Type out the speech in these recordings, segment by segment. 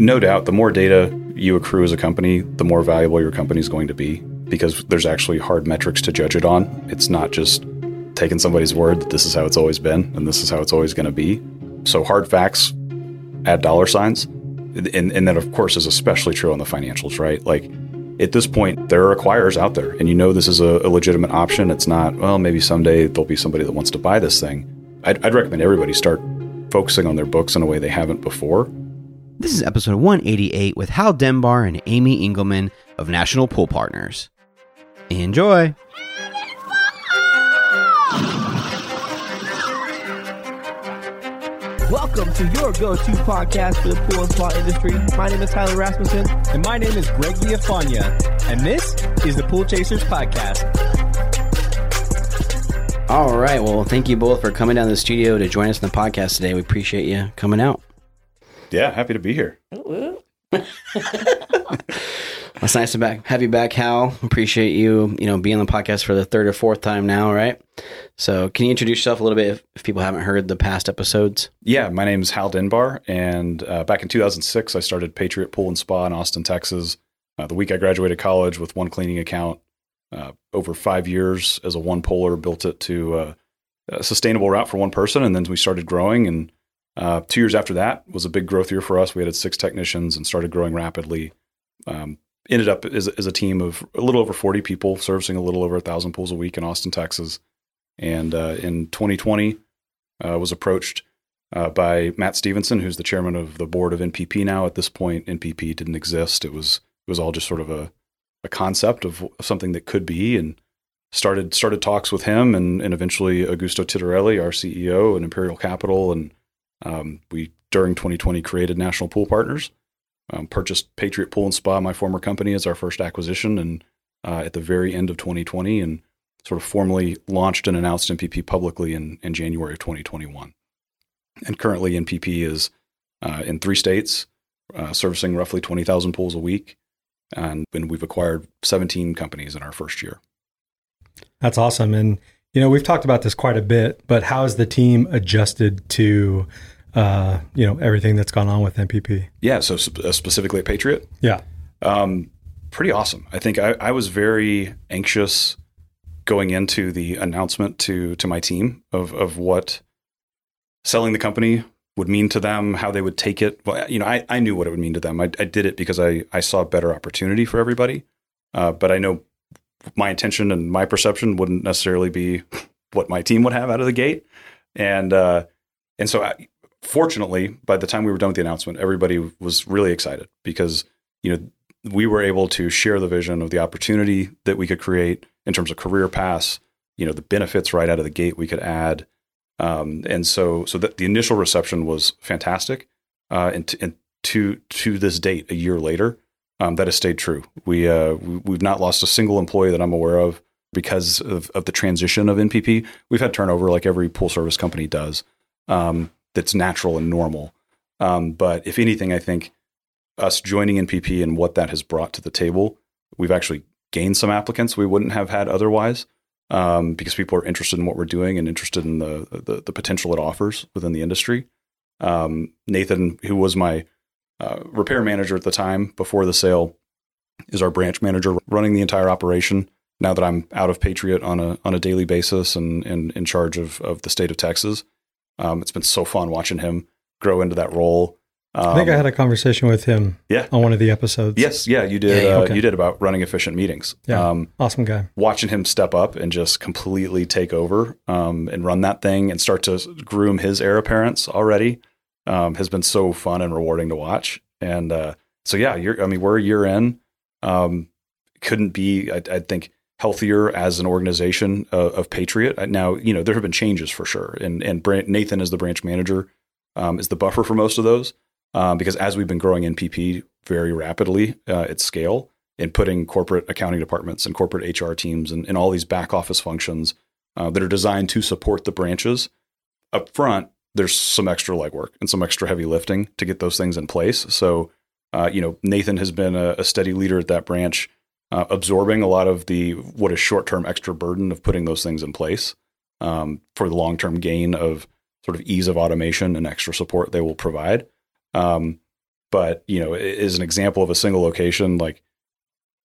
No doubt, the more data you accrue as a company, the more valuable your company is going to be because there's actually hard metrics to judge it on. It's not just taking somebody's word that this is how it's always been and this is how it's always going to be. So, hard facts add dollar signs. And, and that, of course, is especially true on the financials, right? Like, at this point, there are acquirers out there, and you know this is a, a legitimate option. It's not, well, maybe someday there'll be somebody that wants to buy this thing. I'd, I'd recommend everybody start focusing on their books in a way they haven't before. This is episode 188 with Hal Denbar and Amy Engelman of National Pool Partners. Enjoy! Welcome to your go-to podcast for the pool and spa industry. My name is Tyler Rasmussen. And my name is Greg Villafana, and this is the Pool Chasers Podcast. All right. Well, thank you both for coming down to the studio to join us in the podcast today. We appreciate you coming out. Yeah, happy to be here. It's nice to back have you back, Hal. Appreciate you, you know, being on the podcast for the third or fourth time now, right? So, can you introduce yourself a little bit if, if people haven't heard the past episodes? Yeah, my name is Hal Denbar, and uh, back in 2006, I started Patriot Pool and Spa in Austin, Texas. Uh, the week I graduated college with one cleaning account, uh, over five years as a one polar, built it to uh, a sustainable route for one person, and then we started growing. And uh, two years after that was a big growth year for us. We had six technicians and started growing rapidly. Um, ended up as, as a team of a little over 40 people, servicing a little over a thousand pools a week in Austin, Texas. And uh, in 2020, uh, was approached uh, by Matt Stevenson, who's the chairman of the board of NPP now. At this point, NPP didn't exist. It was it was all just sort of a, a concept of something that could be, and started started talks with him, and, and eventually Augusto Titorelli, our CEO, and Imperial Capital, and um, we during 2020 created National Pool Partners, um, purchased Patriot Pool and Spa, my former company, as our first acquisition, and uh, at the very end of 2020, and sort of formally launched and announced NPP publicly in, in January of 2021. And currently, NPP is uh, in three states, uh, servicing roughly 20,000 pools a week, and, and we've acquired 17 companies in our first year. That's awesome, and you know we've talked about this quite a bit, but how has the team adjusted to uh, you know everything that's gone on with NPP. Yeah, so sp- uh, specifically at Patriot. Yeah, um, pretty awesome. I think I, I, was very anxious going into the announcement to to my team of of what selling the company would mean to them, how they would take it. Well, you know, I, I knew what it would mean to them. I, I did it because I I saw a better opportunity for everybody. Uh, but I know my intention and my perception wouldn't necessarily be what my team would have out of the gate. And uh, and so I, fortunately, by the time we were done with the announcement, everybody was really excited because you know we were able to share the vision of the opportunity that we could create in terms of career paths, you know, the benefits right out of the gate we could add, um, and so so that the initial reception was fantastic, uh, and, t- and to to this date, a year later, um, that has stayed true. We, uh, we have not lost a single employee that I'm aware of because of, of the transition of NPP. We've had turnover like every pool service company does. Um, that's natural and normal. Um, but if anything, I think us joining NPP and what that has brought to the table, we've actually gained some applicants we wouldn't have had otherwise um, because people are interested in what we're doing and interested in the, the, the potential it offers within the industry. Um, Nathan, who was my uh, repair manager at the time before the sale, is our branch manager running the entire operation. Now that I'm out of Patriot on a on a daily basis and, and in charge of, of the state of Texas, um, it's been so fun watching him grow into that role. Um, I think I had a conversation with him. Yeah. on one of the episodes. Yes, yeah, you did. Yeah, uh, okay. You did about running efficient meetings. Yeah, um, awesome guy. Watching him step up and just completely take over um, and run that thing and start to groom his heir apparents already um, has been so fun and rewarding to watch. And uh, so, yeah, I mean, we're a year in. Um, couldn't be, I, I think, healthier as an organization uh, of Patriot. Uh, now, you know, there have been changes for sure, and and Nathan as the branch manager um, is the buffer for most of those um, because as we've been growing NPP very rapidly uh, at scale and putting corporate accounting departments and corporate HR teams and, and all these back office functions uh, that are designed to support the branches up front. There's some extra legwork and some extra heavy lifting to get those things in place. So, uh, you know, Nathan has been a, a steady leader at that branch uh, absorbing a lot of the what is short term extra burden of putting those things in place um, for the long term gain of sort of ease of automation and extra support they will provide. Um, but you know, is an example of a single location. Like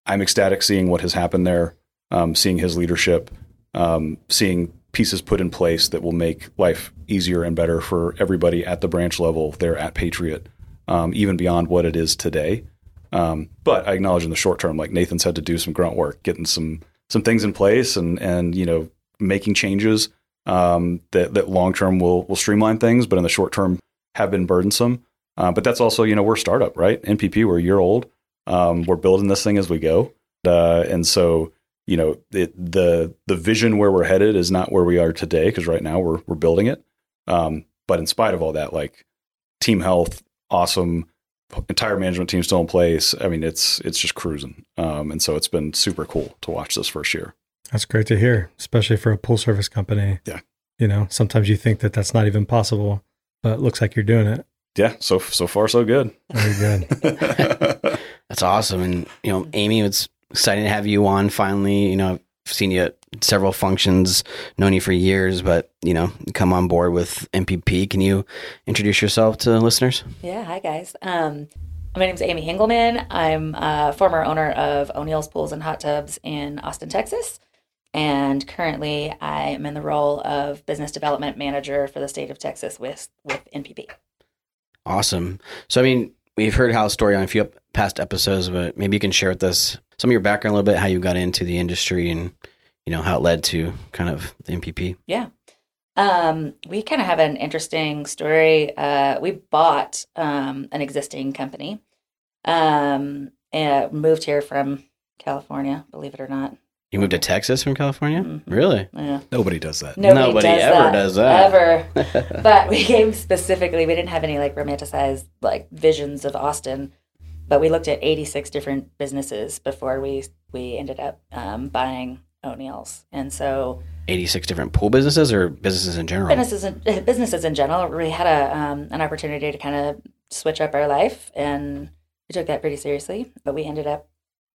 I'm ecstatic seeing what has happened there, um, seeing his leadership, um, seeing pieces put in place that will make life easier and better for everybody at the branch level there at Patriot, um, even beyond what it is today. Um, but I acknowledge in the short term, like Nathan's had to do some grunt work, getting some some things in place, and and you know making changes um, that that long term will will streamline things, but in the short term have been burdensome. Uh, but that's also you know we're a startup, right? NPP, we're a year old. Um, we're building this thing as we go, uh, and so you know it, the the vision where we're headed is not where we are today because right now we're we're building it. Um, but in spite of all that, like team health, awesome entire management team still in place. I mean, it's it's just cruising, um, and so it's been super cool to watch this first year. That's great to hear, especially for a pool service company. Yeah. You know, sometimes you think that that's not even possible, but it looks like you're doing it. Yeah, so so far so good. Very good. That's awesome. And, you know, Amy, it's exciting to have you on finally. You know, I've seen you at several functions, known you for years, but, you know, come on board with NPP. Can you introduce yourself to listeners? Yeah, hi guys. Um, my name is Amy Engelman. I'm a former owner of O'Neill's Pools and Hot Tubs in Austin, Texas. And currently, I am in the role of business development manager for the state of Texas with, with NPP. Awesome. So, I mean, we've heard Hal's story on a few past episodes, but maybe you can share with us some of your background a little bit, how you got into the industry and, you know, how it led to kind of the NPP. Yeah. Um, we kind of have an interesting story. Uh, we bought um, an existing company um, and moved here from California, believe it or not. You moved to Texas from California? Mhm. Really? Yeah. Nobody does that. Nobody, Nobody does ever that, does that. Ever. but we came specifically, we didn't have any like romanticized like visions of Austin, but we looked at 86 different businesses before we we ended up um, buying O'Neill's. And so 86 different pool businesses or businesses in general? businesses in, businesses in general, we had a um, an opportunity to kind of switch up our life, and we took that pretty seriously. But we ended up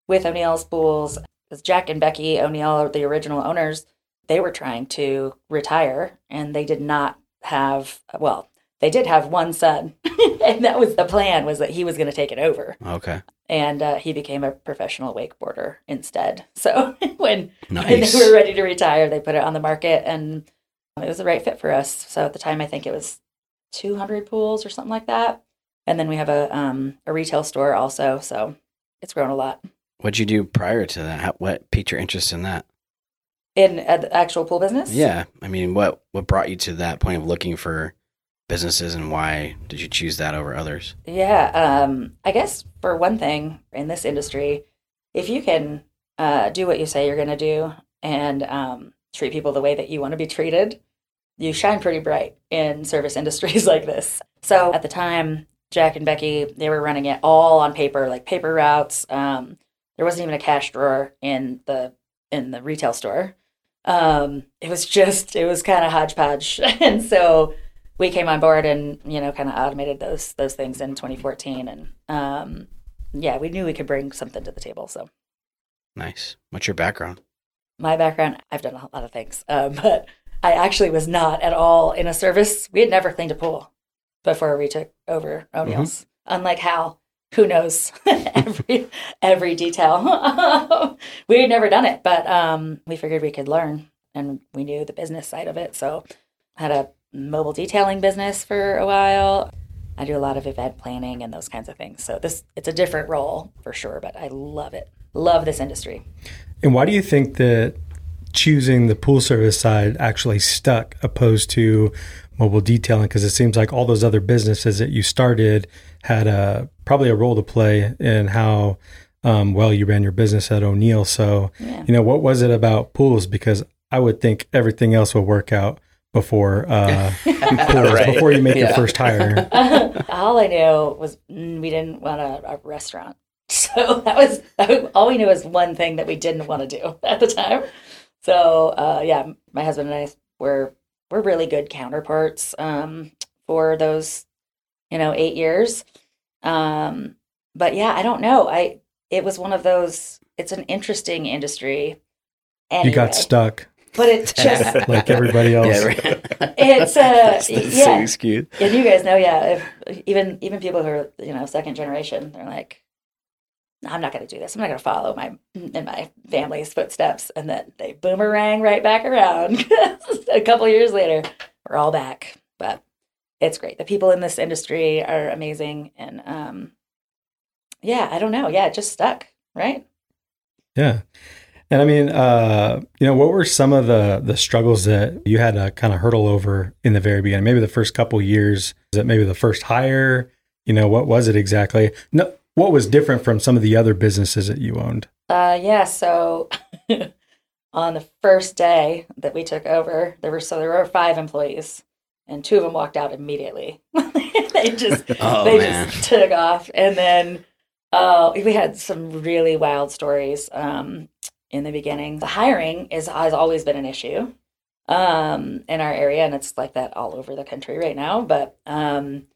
with O'Neill's Pools because Jack and Becky O'Neill, are the original owners, they were trying to retire, and they did not have well. They did have one son, and that was the plan was that he was going to take it over, Okay. and uh, he became a professional wakeboarder instead. So when when they were ready to retire, they put it on the market, and it was the right fit for us. So at the time, I think it was 200 pools or something like that. And then we have a um, a retail store also, so it's grown a lot What'd you do prior to that? How, what piqued your interest in that? in uh, the actual pool business. Yeah. I mean, what, what brought you to that point of looking for businesses and why did you choose that over others? Yeah, um, I guess for one thing in this industry, if you can uh, do what you say you're going to do and um, treat people the way that you want to be treated, you shine pretty bright in service industries like this. So at the time, Jack and Becky, they were running it all on paper, like paper routes. Um, there wasn't even a cash drawer in the in the retail store. Um, it was just it was kind of hodgepodge, and so we came on board and you know kind of automated those those things in 2014 and um yeah we knew we could bring something to the table so. Nice. What's your background? my background i've done a lot of things um, but i actually was not at all in a service. We had never cleaned a pool before we took over o'neill's. Unlike hal who knows every every detail. We had never done it but um, we figured we could learn and we knew the business side of it so I had a mobile detailing business for a while i do a lot of event planning and those kinds of things so this it's a different role for sure but i love it love this industry And why do you think that choosing the pool service side actually stuck opposed to mobile detailing? Because it seems like all those other businesses that you started had a probably a role to play in how um, well you ran your business at O'Neill. So, Yeah. you know, what was it about pools? Because I would think everything else would work out before uh, pools, Right. before you make your first hire. all I knew was mm, we didn't want a, a restaurant. So that was, that was- all we knew was one thing that we didn't want to do at the time. So uh, yeah, my husband and I were were really good counterparts um, for those, you know, eight years. Um, but yeah, I don't know. I it was one of those. It's an interesting industry. Anyway. You got stuck. But it just like everybody else. Yeah, right. it's uh That's yeah. silly excuse. and you guys know yeah if, even even people who are you know second generation they're like i'm not going to do this. I'm not going to follow my in my family's footsteps. And then they boomerang right back around. A couple years later we're all back. But it's great. The people in this industry are amazing. And um yeah i don't know. Yeah it just stuck right? Yeah. And I mean, uh, you know, what were some of the the struggles that you had to kind of hurdle over in the very beginning? Maybe the first couple years, is it maybe the first hire? You know, what was it exactly? No, what was different from some of the other businesses that you owned? Uh, yeah. So on the first day that we took over, there were so there were five employees, and two of them walked out immediately. they just Oh they man. just took off, and then uh, we had some really wild stories um, in the beginning. The hiring is has always been an issue um, in our area, and it's like that all over the country right now. But um,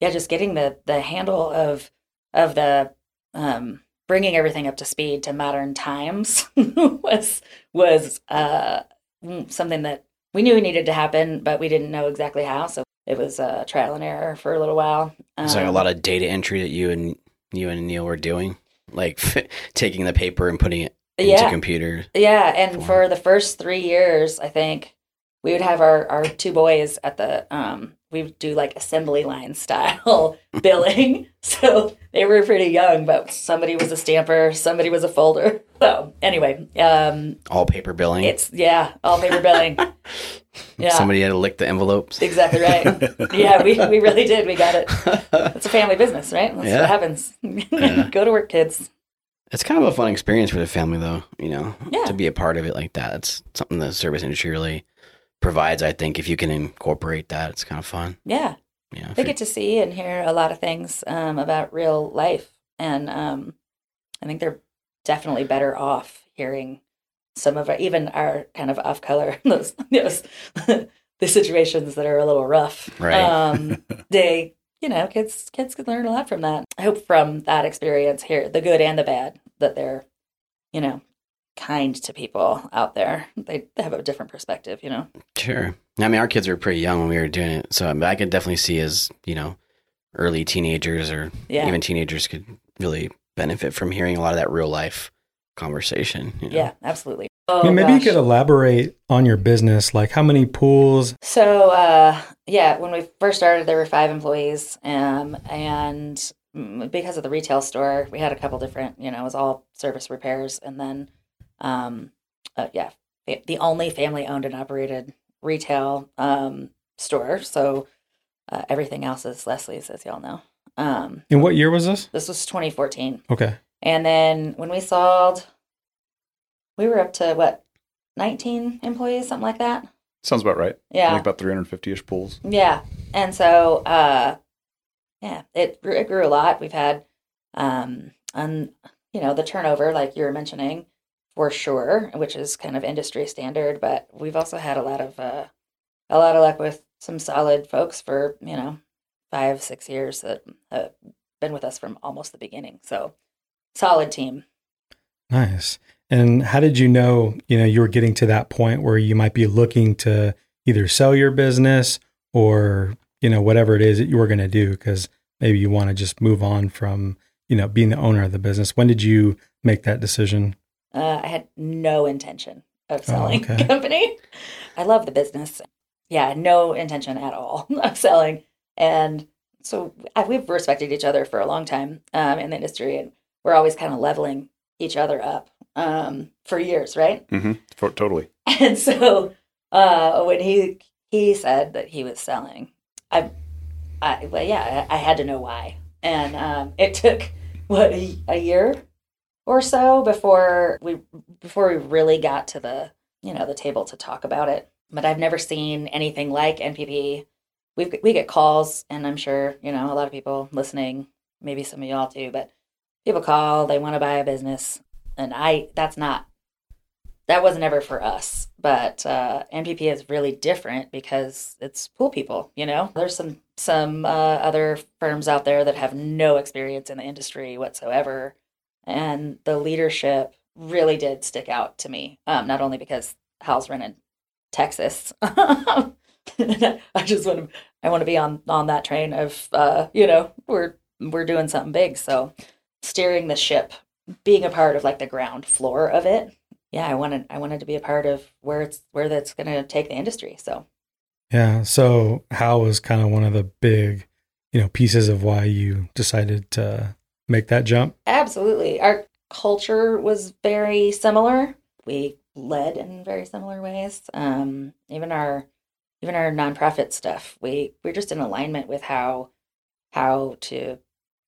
yeah, just getting the the handle of of the um, bringing everything up to speed to modern times was was uh, mm, something that we knew needed to happen, but we didn't know exactly how. So it was uh, trial and error for a little while. It's like a Um, lot of data entry that you and you and Neil were doing, like taking the paper and putting it into yeah, computers. yeah. And Wow. for the first three years, I think we would have our our two boys at the um, we would do like assembly line style billing. So they were pretty young, but somebody was a stamper, somebody was a folder. So anyway, um, All paper billing. It's yeah, all paper billing. Yeah, Somebody had to lick the envelopes. exactly right. Yeah, we, we really did. We got it. It's a family business, right? That's Yeah. what happens. Yeah. Go to work, kids. It's kind of a fun experience for the family, though. You know, Yeah. to be a part of it like that. It's something the service industry really provides. I think if you can incorporate that, it's kind of fun. Yeah, Yeah, they get to see and hear a lot of things um, about real life, and um, I think they're definitely better off hearing some of our, even our kind of off color those those the situations that are a little rough. Right. Um, they, you know, kids kids could learn a lot from that. I hope from that experience here, the good and the bad, that they're, you know, kind to people out there. They, they have a different perspective, you know. Sure. I mean, our kids were pretty young when we were doing it, so I could definitely see as you know, early teenagers or Yeah. even teenagers could really benefit from hearing a lot of that real life conversation. you know? Yeah, absolutely. I Oh, mean, maybe gosh. you could elaborate on your business, like how many pools. So, uh, yeah, when we first started, there were five employees, um, and because of the retail store, we had a couple different, you know, it was all service repairs, and then, um, uh, yeah, the only family-owned and operated retail um, store. So uh, everything else is Leslie's, as y'all know. Um, And what year was this? this was 2014, Okay. And then when we sold, we were up to what, 19 employees, something like that. Sounds about right. Yeah. think about 350 ish pools. Yeah. And so, uh, yeah, it, grew- it grew a lot. We've had, um, and you know, the turnover, like you were mentioning, for sure, which is kind of industry standard. But we've also had a lot of, uh, a lot of luck with some solid folks for you know five, six years that have been with us from almost the beginning. So, solid team. Nice. And how did you know, you know, you were getting to that point where you might be looking to either sell your business or, you know, whatever it is that you were going to do because maybe you want to just move on from, you know, being the owner of the business. When did you make that decision? Uh, I had no intention of Oh, selling okay. company. I love the business. Yeah, no intention at all of selling. And so I, we've respected each other for a long time um, in the industry, and we're always kind of leveling each other up um, for years, right? Mm-hmm. totally. And so uh, when he he said that he was selling, I, I well, yeah, I, I had to know why, and um, it took what a, a year or so before we before we really got to the you know the table to talk about it. But I've never seen anything like NPP. We we get calls, and I'm sure you know a lot of people listening, maybe some of y'all too, but people call, they want to buy a business, and I that's not that wasn't ever for us. But uh, NPP is really different because it's pool people. You know, there's some some uh, other firms out there that have no experience in the industry whatsoever, and the leadership really did stick out to me. Um, not only because Hal's running Texas. I just want to I want to be on on that train of uh, you know we're we're doing something big. So steering the ship, being a part of like the ground floor of it. Yeah, I wanted I wanted to be a part of where it's where that's going to take the industry. So Yeah. So how was kind of one of the big, you know, pieces of why you decided to make that jump. absolutely, our culture was very similar. We led in very similar ways. Um, even our even our nonprofit stuff, we we're just in alignment with how Hal to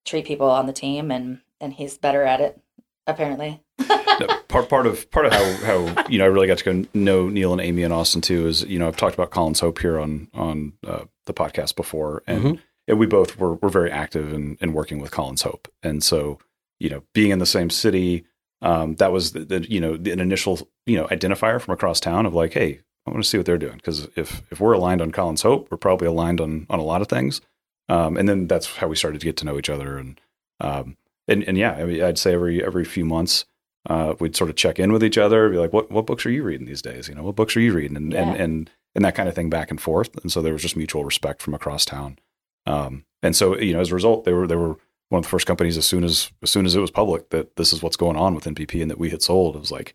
treat people on the team, and and he's better at it apparently. No, part part of part of how how you know I really got to go know Neil and Amy and Austin too is you know I've talked about Colin's Hope here on on uh, the podcast before and, Mhm. and we both were were very active in in working with Colin's Hope and so you know being in the same city um, that was the, the you know the, an initial you know identifier from across town of like hey I want to see what they're doing because if if we're aligned on Colin's Hope we're probably aligned on on a lot of things um, and then that's how we started to get to know each other and um, and and yeah I mean, I'd say every every few months uh, we'd sort of check in with each other, be like, "What what books are you reading these days? You know, what books are you reading?" And and Yeah. and and that kind of thing back and forth. And so there was just mutual respect from across town. Um, and so you know, as a result, they were they were one of the first companies as soon as as soon as it was public that this is what's going on with NPP and that we had sold. It was like,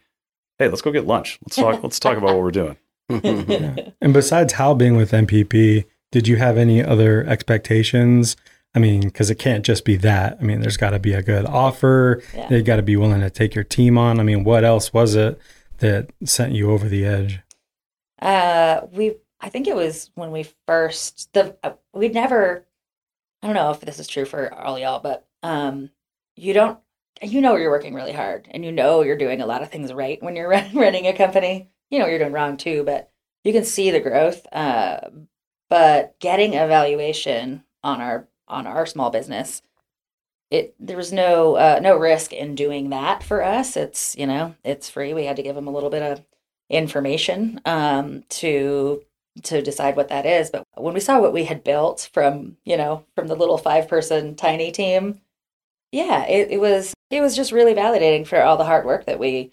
"Hey, let's go get lunch. Let's talk. let's talk about what we're doing." Yeah. And besides Hal being with NPP, did you have any other expectations? I mean, because it can't just be that. I mean, there's got to be a good offer. Yeah. They got to be willing to take your team on. I mean, what else was it that sent you over the edge? Uh, we I think it was when we first the uh, we'd never. I don't know if this is true for all y'all, but um, you don't. You know you're working really hard, and you know you're doing a lot of things right when you're running a company. You know you're doing wrong too, but you can see the growth. Uh, but getting evaluation on our on our small business, it there was no uh, no risk in doing that for us. It's you know it's free. We had to give them a little bit of information um, to to decide what that is. But when we saw what we had built from you know from the little five person tiny team, yeah, it, it was it was just really validating for all the hard work that we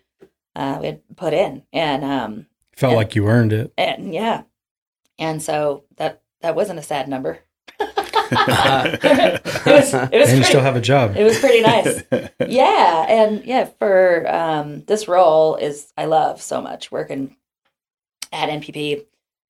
uh, we had put in, and um, Felt Yeah. like you earned it. and yeah, and so that that wasn't a sad number. it was it was And you still have a job. it was pretty nice. Yeah and yeah for um this role is i love so much working at npp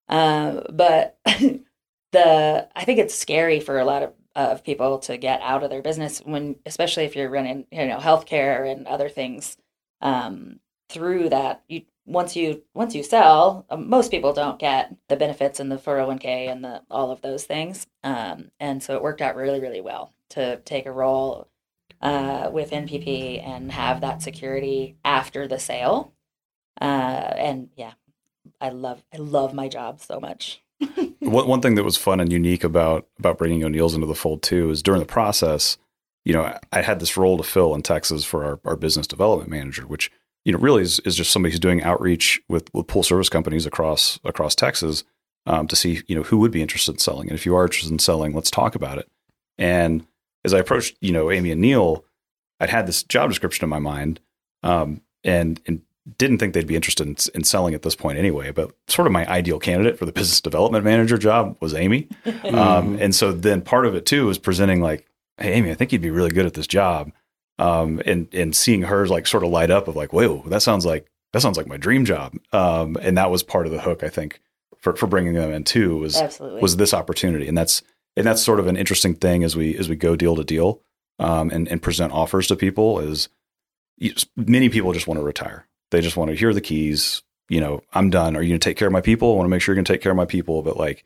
um but the i think it's scary for a lot of of people to get out of their business when especially if you're running you know healthcare and other things um through that. You once you once you sell um, most people don't get the benefits and the 401k and the all of those things um and so it worked out really really well to take a role uh, with NPP and have that security after the sale. Uh, and yeah, I love I love my job so much. one, one thing that was fun and unique about about bringing O'Neill's into the fold too is during the process, you know, I, I had this role to fill in Texas for our, our business development manager, which you know really is, is just somebody who's doing outreach with with pool service companies across across Texas um, to see you know who would be interested in selling, and if you are interested in selling, let's talk about it. And as I approached, you know, Amy and Neil, I'd had this job description in my mind, um, and and didn't think they'd be interested in, in selling at this point anyway. But sort of my ideal candidate for the business development manager job was Amy, um, and so then part of it too was presenting like, "Hey, Amy, I think you'd be really good at this job," um, and and seeing her like sort of light up of like, "Whoa, that sounds like that sounds like my dream job," um, and that was part of the hook I think for for bringing them in too was Absolutely. was this opportunity, and that's and that's sort of an interesting thing as we as we go deal to deal um, and and present offers to people. Is many people just want to retire. They just want to hear the keys. You know, I'm done. Are you going to take care of my people? I want to make sure you're going to take care of my people, but like,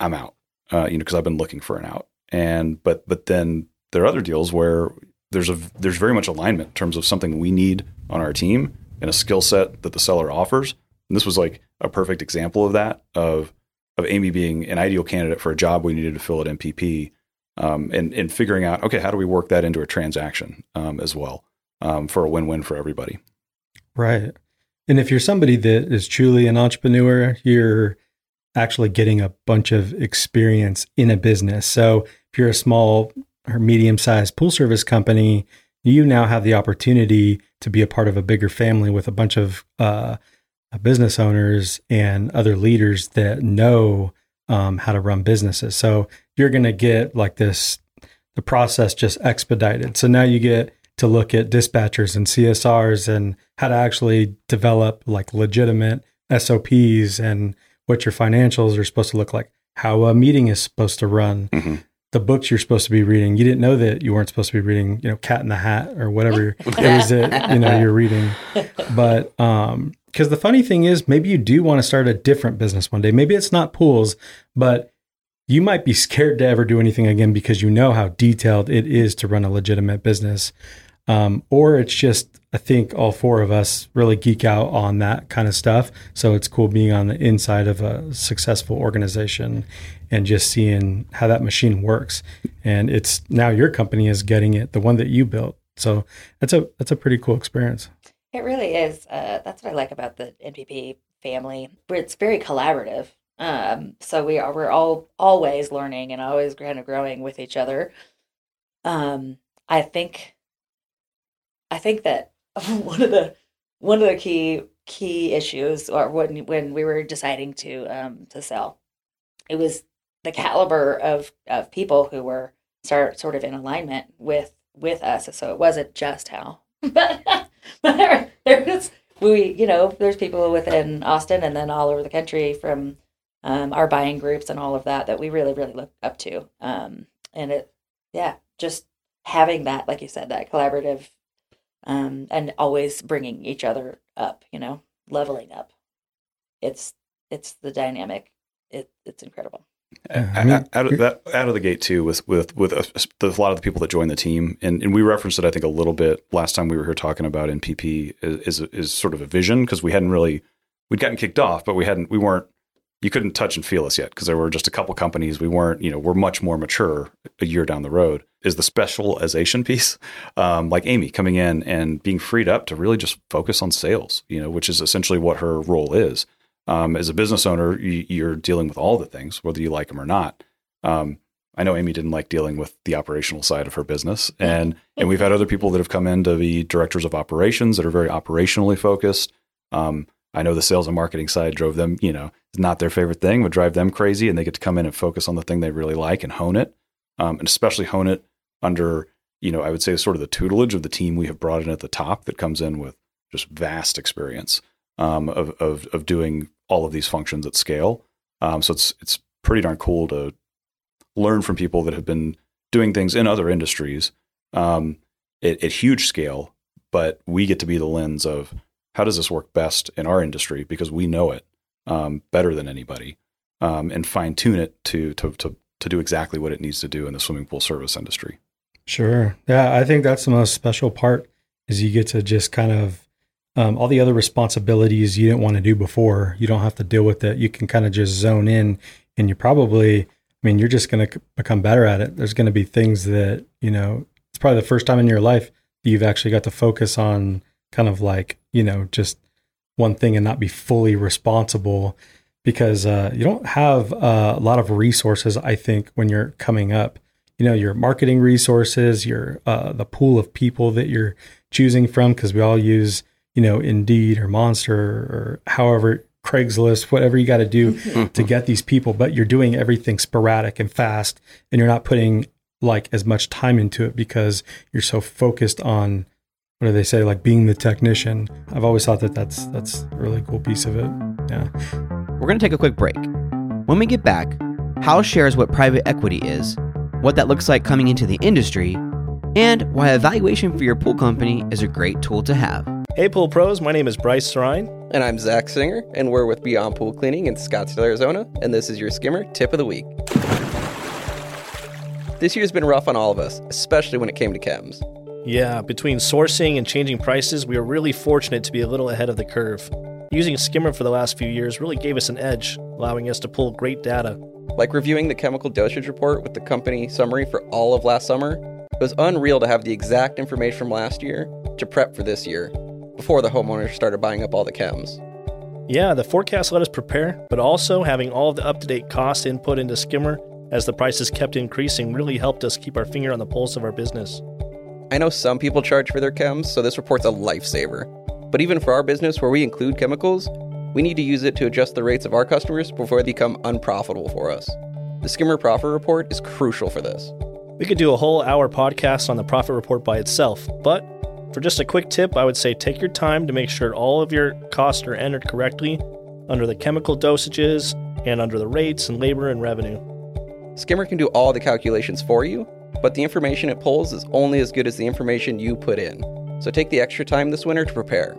I'm out. Uh, you know, because I've been looking for an out. And but but then there are other deals where there's a there's very much alignment in terms of something we need on our team and a skill set that the seller offers. And this was like a perfect example of that of of Amy being an ideal candidate for a job we needed to fill at NPP, um, and and figuring out okay how do we work that into a transaction um, as well um, for a win win for everybody. Right. And if you're somebody that is truly an entrepreneur, you're actually getting a bunch of experience in a business. So if you're a small or medium sized pool service company, you now have the opportunity to be a part of a bigger family with a bunch of uh, business owners and other leaders that know um, how to run businesses. So you're going to get like this, the process just expedited. So now you get to look at dispatchers and CSRs and how to actually develop like legitimate SOPs and what your financials are supposed to look like, how a meeting is supposed to run, hmm the books you're supposed to be reading. You didn't know that you weren't supposed to be reading, you know, Cat in the Hat or whatever it was that you know you're reading. But um, because the funny thing is, maybe you do want to start a different business one day. Maybe it's not pools, but you might be scared to ever do anything again because you know how detailed it is to run a legitimate business. Um, or it's just, I think all four of us really geek out on that kind of stuff. So it's cool being on the inside of a successful organization and just seeing how that machine works. And it's now your company is getting it, the one that you built. So that's a that's a pretty cool experience. It really is. Uh, that's what I like about the NPP family. It's very collaborative. Um, so we are we're all always learning and always kind of growing with each other. Um, I think I think that one of the one of the key key issues or when when we were deciding to um, to sell, it was the caliber of of people who were start sort of in alignment with with us. So it wasn't just Hal, but there, we you know there's people within Austin and then all over the country from um, our buying groups and all of that that we really really look up to. Um, and it yeah just having that like you said that collaborative um, and always bringing each other up you know leveling up. It's it's the dynamic. It, it's incredible. Yeah, I I mean, mean, out of that, out of the gate too, with with with a, a lot of the people that join the team, and, and we referenced it, I think, a little bit last time we were here talking about NPP is is, is sort of a vision because we hadn't really we'd gotten kicked off, but we hadn't we weren't you couldn't touch and feel us yet because there were just a couple companies. We weren't you know we're much more mature a year down the road. Is the specialization piece um, like Amy coming in and being freed up to really just focus on sales, you know, which is essentially what her role is um, as a business owner, you, you're dealing with all the things, whether you like them or not. Um, I know Amy didn't like dealing with the operational side of her business, and and we've had other people that have come in to be directors of operations that are very operationally focused. Um, I know the sales and marketing side drove them, you know, not their favorite thing, would drive them crazy, and they get to come in and focus on the thing they really like and hone it, um, and especially hone it under, you know, I would say sort of the tutelage of the team we have brought in at the top that comes in with just vast experience um, of, of of doing all of these functions at scale. Um, so it's it's pretty darn cool to learn from people that have been doing things in other industries um, at, at huge scale, but we get to be the lens of how does this work best in our industry because we know it um, better than anybody, um, and fine tune it to, to to to do exactly what it needs to do in the swimming pool service industry. Sure. Yeah, I think that's the most special part is you get to just kind of um, all the other responsibilities you didn't want to do before. You don't have to deal with it. You can kind of just zone in, and you probably, I mean, you're just going to become better at it. There's going to be things that you know. It's probably the first time in your life you've actually got to focus on kind of like you know just one thing and not be fully responsible because uh, you don't have uh, a lot of resources. I think when you're coming up you know your marketing resources your uh, the pool of people that you're choosing from because we all use you know indeed or monster or however craigslist whatever you got to do to get these people but you're doing everything sporadic and fast and you're not putting like as much time into it because you're so focused on what do they say like being the technician i've always thought that that's that's a really cool piece of it yeah We're going to take a quick break. When we get back, Hal shares what private equity is, what that looks like coming into the industry, and why evaluation for your pool company is a great tool to have. Hey, Pool Pros, my name is Bryce Sarine. And I'm Zach Singer, and we're with Beyond Pool Cleaning in Scottsdale, Arizona, and this is your skimmer tip of the week. This year's been rough on all of us, especially when it came to chems. Yeah, between sourcing and changing prices, we are really fortunate to be a little ahead of the curve. Using Skimmer for the last few years really gave us an edge, allowing us to pull great data. Like reviewing the chemical dosage report with the company summary for all of last summer, it was unreal to have the exact information from last year to prep for this year, before the homeowners started buying up all the chems. Yeah, the forecast let us prepare, but also having all of the up to date cost input into Skimmer as the prices kept increasing really helped us keep our finger on the pulse of our business. I know some people charge for their chems, so this report's a lifesaver. But even for our business where we include chemicals, We need to use it to adjust the rates of our customers before they become unprofitable for us. The Skimmer Profit Report is crucial for this. We could do a whole hour podcast on the profit report by itself, but for just a quick tip, I would say take your time to make sure all of your costs are entered correctly under the chemical dosages and under the rates and labor and revenue. Skimmer can do all the calculations for you, but the information it pulls is only as good as the information you put in. So take the extra time this winter to prepare.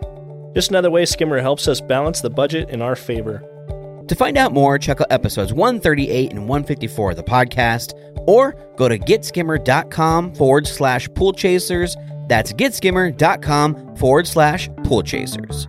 Just another way Skimmer helps us balance the budget in our favor. To find out more, check out episodes 138 and 154 of the podcast, or go to getskimmer.com forward slash pool chasers. That's getskimmer.com forward slash pool chasers.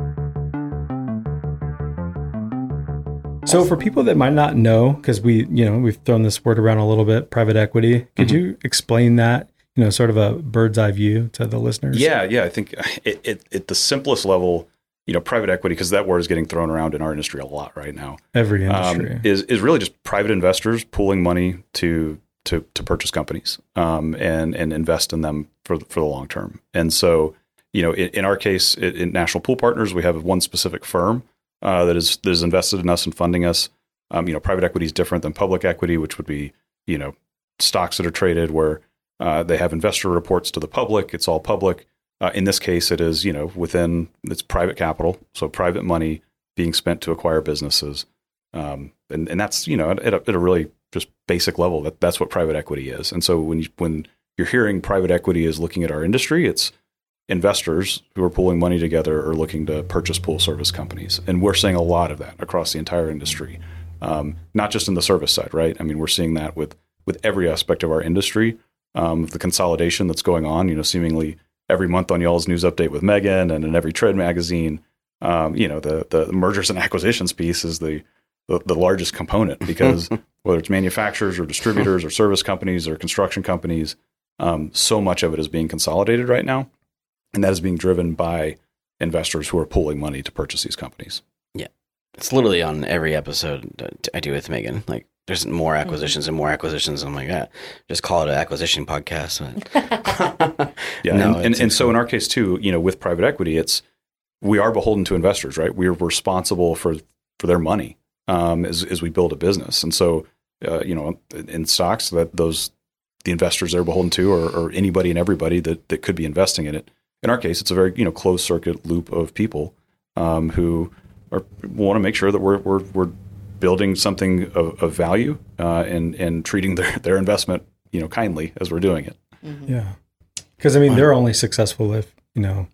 So for people that might not know, because we, you know, we've thrown this word around a little bit, private equity. Could Mm-hmm. you explain that? You know, sort of a bird's eye view to the listeners. Yeah, yeah. I think it, it, at the simplest level, you know, private equity, because that word is getting thrown around in our industry a lot right now, Every um, industry. is is really just private investors pooling money to to to purchase companies um, and and invest in them for for the long term. And so, you know, in, in our case, in, in National Pool Partners, we have one specific firm uh, that is that is invested in us and funding us. Um, you know, private equity is different than public equity, which would be you know stocks that are traded where uh, they have investor reports to the public. It's all public. Uh, in this case, it is you know within it's private capital, so private money being spent to acquire businesses, um, and and that's you know at a, at a really just basic level that that's what private equity is. And so when you, when you're hearing private equity is looking at our industry, it's investors who are pooling money together are looking to purchase pool service companies, and we're seeing a lot of that across the entire industry, um, not just in the service side, right? I mean, we're seeing that with with every aspect of our industry, um, the consolidation that's going on. You know, seemingly every month on y'all's news update with Megan and in every trade magazine, um, you know, the the mergers and acquisitions piece is the the, the largest component because whether it's manufacturers or distributors or service companies or construction companies, um, so much of it is being consolidated right now, and that is being driven by investors who are pooling money to purchase these companies. Yeah. It's literally on every episode I do with Megan. Like, there's more acquisitions and more acquisitions. I'm like, yeah, just call it an acquisition podcast. Yeah, No, and, and, and so in our case too, you know, with private equity, it's we are beholden to investors, right? We're responsible for for their money um, as as we build a business, and so uh, you know, in stocks, that those the investors they're beholden to, or, or anybody and everybody that that could be investing in it. In our case, it's a very you know closed circuit loop of people um, who are want to make sure that we're we're we're building something of, of value uh, and and treating their their investment you know kindly as we're doing it. yeah. Because I mean, they're only successful if you know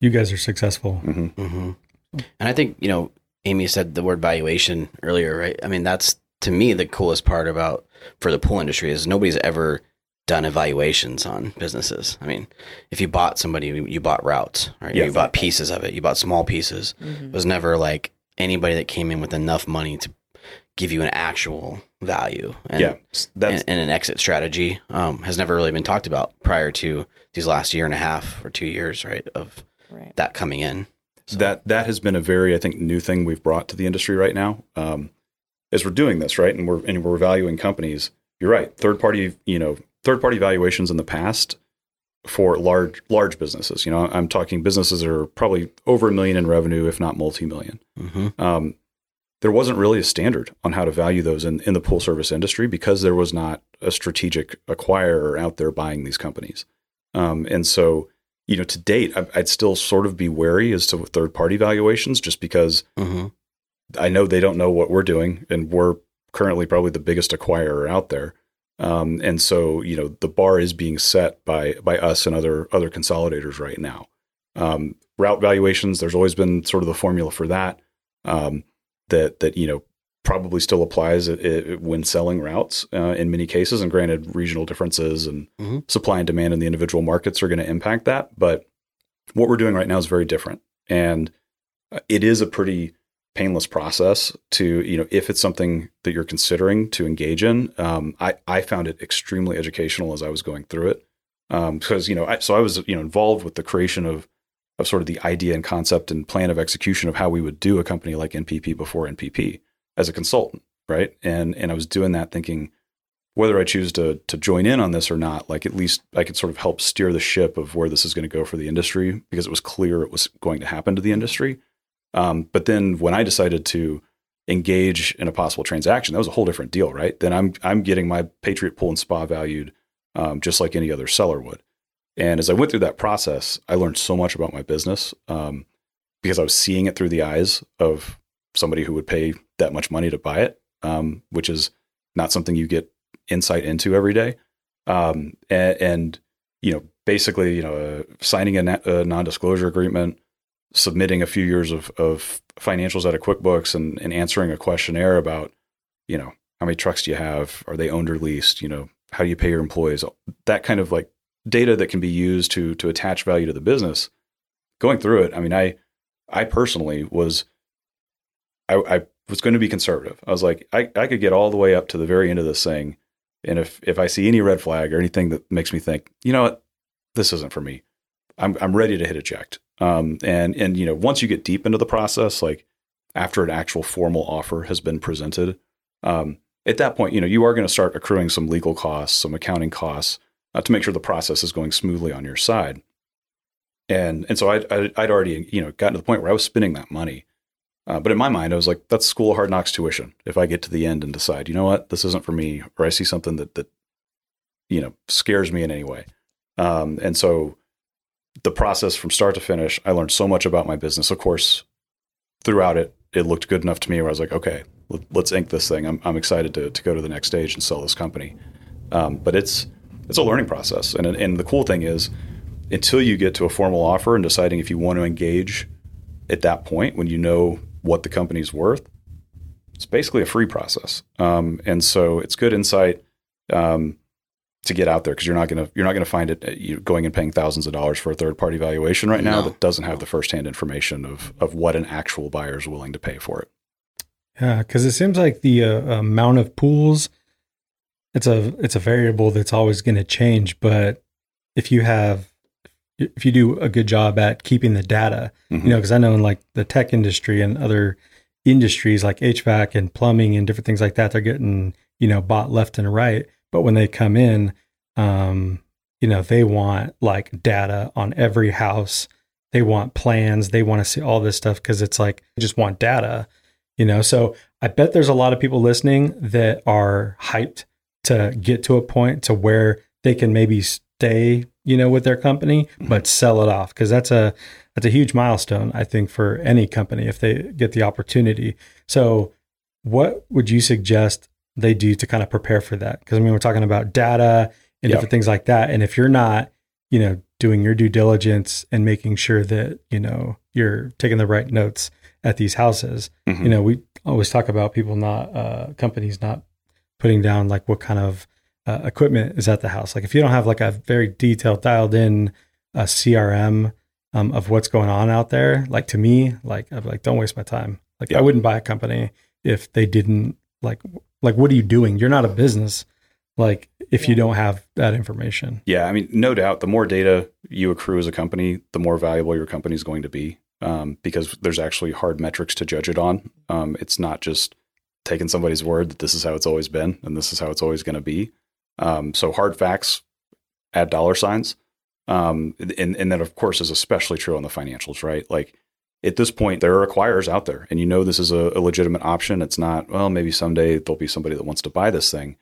you guys are successful. hmm hmm And I think, you know, Amy said the word valuation earlier, right? I mean, that's to me the coolest part about for the pool industry is nobody's ever done evaluations on businesses. I mean, if you bought somebody, you you bought routes, right? Yeah. You bought pieces of it. You bought small pieces. It was never like anybody that came in with enough money to give you an actual value. And, yeah, that's and, and an exit strategy um, has never really been talked about prior to these last year and a half or two years, right? Of Right. that coming in. that that has been a very I think new thing we've brought to the industry right now. Um, as we're doing this right, and we're and we're valuing companies. You're right. Third party, you know, third party valuations in the past for large large businesses. You know, I'm talking businesses that are probably over a million in revenue, if not multi million. hmm Um, there wasn't really a standard on how to value those in, in the pool service industry because there was not a strategic acquirer out there buying these companies. Um, and so, you know, to date, I- I'd still sort of be wary as to third party valuations just because hmm I know they don't know what we're doing, and we're currently probably the biggest acquirer out there. Um, and so, you know, the bar is being set by by us and other other consolidators right now. Um, route valuations, there's always been sort of the formula for that. Um, that that you know probably still applies it, it, when selling routes uh, in many cases. And granted, regional differences and Mhm. supply and demand in the individual markets are going to impact that. But what we're doing right now is very different, and uh, it is a pretty painless process to you know if it's something that you're considering to engage in um, I, I found it extremely educational as i was going through it. Um, because you know I, so i was you know involved with the creation of of sort of the idea and concept and plan of execution of how we would do a company like npp before npp as a consultant right? And and i was doing that thinking whether i choose to to join in on this or not like at least i could sort of help steer the ship of where this is going to go for the industry because it was clear it was going to happen to the industry Um, but then when I decided to engage in a possible transaction, that was a whole different deal, right? Then I'm I'm getting my Patriot Pool and Spa valued um, just like any other seller would. And as I went through that process, I learned so much about my business um, because I was seeing it through the eyes of somebody who would pay that much money to buy it, um, which is not something you get insight into every day. Um, and, and, you know, basically, you know, uh, signing a, na- a, non-disclosure agreement, submitting a few years of, of financials out of QuickBooks, and, and answering a questionnaire about, you know, how many trucks do you have? Are they owned or leased? You know, how do you pay your employees? That kind of like data that can be used to to attach value to the business. Going through it, I mean, I I personally was I, I was going to be conservative. I was like, I, I could get all the way up to the very end of this thing, and if if I see any red flag or anything that makes me think, you know what, this isn't for me, I'm I'm ready to hit eject. Um, and and you know, once you get deep into the process, like after an actual formal offer has been presented, um, at that point, you know, you are going to start accruing some legal costs, some accounting costs uh, to make sure the process is going smoothly on your side. And and so I'd, I'd already you know gotten to the point where I was spending that money, uh, but in my mind I was like, that's school hard knocks tuition. If I get to the end and decide, you know what, this isn't for me, or I see something that that you know scares me in any way, um, and so the process from start to finish, I learned so much about my business. Of course, throughout it, it looked good enough to me where I was like, okay, let's ink this thing. I'm, I'm excited to, to go to the next stage and sell this company. Um, but it's it's a learning process, and and the cool thing is, until you get to a formal offer and deciding if you want to engage at that point when you know what the company's worth, it's basically a free process. Um, and so it's good insight um, to get out there because you're not gonna you're not gonna find it uh, you going and paying thousands of dollars for a third party valuation right now No. that doesn't have the first hand information of of what an actual buyer is willing to pay for it. Yeah, because it seems like the uh, amount of pools it's a it's a variable that's always going to change. But if you have if you do a good job at keeping the data, Mhm. you know, because I know in like the tech industry and other industries like HVAC and plumbing and different things like that, they're getting you know bought left and right. But when they come in, um, you know, they want like data on every house. They want plans. They want to see all this stuff because it's like they just want data, you know. So I bet there's a lot of people listening that are hyped to get to a point to where they can maybe stay, you know, with their company, but sell it off because that's a that's a huge milestone, I think, for any company if they get the opportunity. So, what would you suggest they do to kind of prepare for that? Because I mean, we're talking about data and different things like that, and if you're not, you know, doing your due diligence and making sure that you know you're taking the right notes at these houses, Mhm. you know, we always talk about people not uh, companies not putting down like what kind of uh, equipment is at the house. Like if you don't have like a very detailed, dialed in uh, CRM um, of what's going on out there, like to me, like be like, don't waste my time. Like. I wouldn't buy a company if they didn't like like what are you doing? You're not a business. Like if you don't have that information. Yeah, I mean, no doubt, the more data you accrue as a company, the more valuable your company is going to be um, because there's actually hard metrics to judge it on. Um, it's not just taking somebody's word that this is how it's always been and this is how it's always going to be. Um, so hard facts add dollar signs. Um, and, and that, of course, is especially true on the financials, right? Like at this point, there are acquirers out there, and you know this is a, a legitimate option. It's not, well, maybe someday there'll be somebody that wants to buy this thing.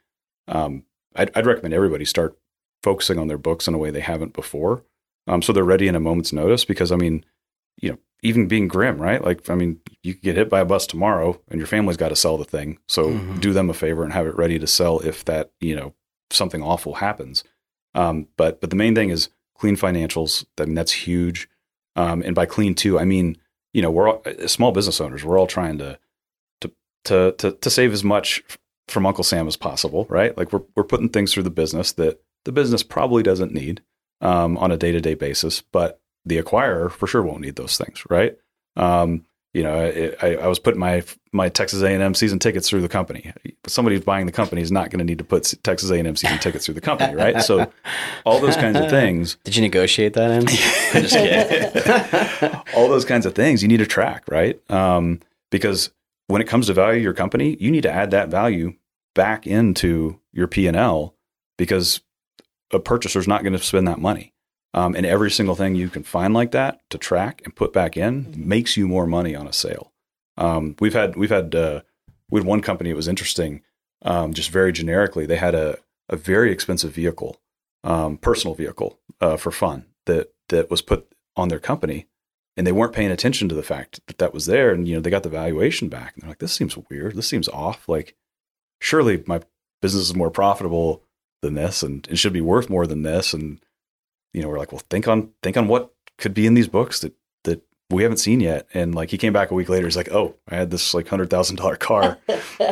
Um, I'd, I'd recommend everybody start focusing on their books in a way they haven't before. Um, so they're ready in a moment's notice because I mean, you know, even being grim, right? Like, I mean, you could get hit by a bus tomorrow and your family's got to sell the thing. So Mhm. do them a favor and have it ready to sell if that, you know, something awful happens. Um, but, but the main thing is clean financials. I mean, that's huge. Um, and by clean too, I mean, you know, we're all small business owners. We're all trying to, to, to, to, to save as much from Uncle Sam as possible, right? Like we're, we're putting things through the business that the business probably doesn't need um, on a day to day basis, but the acquirer for sure won't need those things, right? Um, you know, I, I, I was putting my my Texas A and M season tickets through the company. Somebody who's buying the company is not going to need to put Texas A and M season tickets through the company, right? So all those kinds of things, Did you negotiate that in? Just kidding. all those kinds of things you need to track, right? Um, because when it comes to value your company, you need to add that value back into your P and L because a purchaser's not going to spend that money. Um, and every single thing you can find like that to track and put back in makes you more money on a sale. Um, we've had we've had uh, had one company. It was interesting. Um, just very generically, they had a a very expensive vehicle, um, personal vehicle uh, for fun that that was put on their company, and they weren't paying attention to the fact that that was there. And you know, they got the valuation back, and they're like, "This seems weird. This seems off. Like, surely my business is more profitable than this, and it should be worth more than this." And you know, we're like, "Well, think on think on what could be in these books that we haven't seen yet." And like, he came back a week later. He's like, "Oh, I had this like hundred thousand dollar car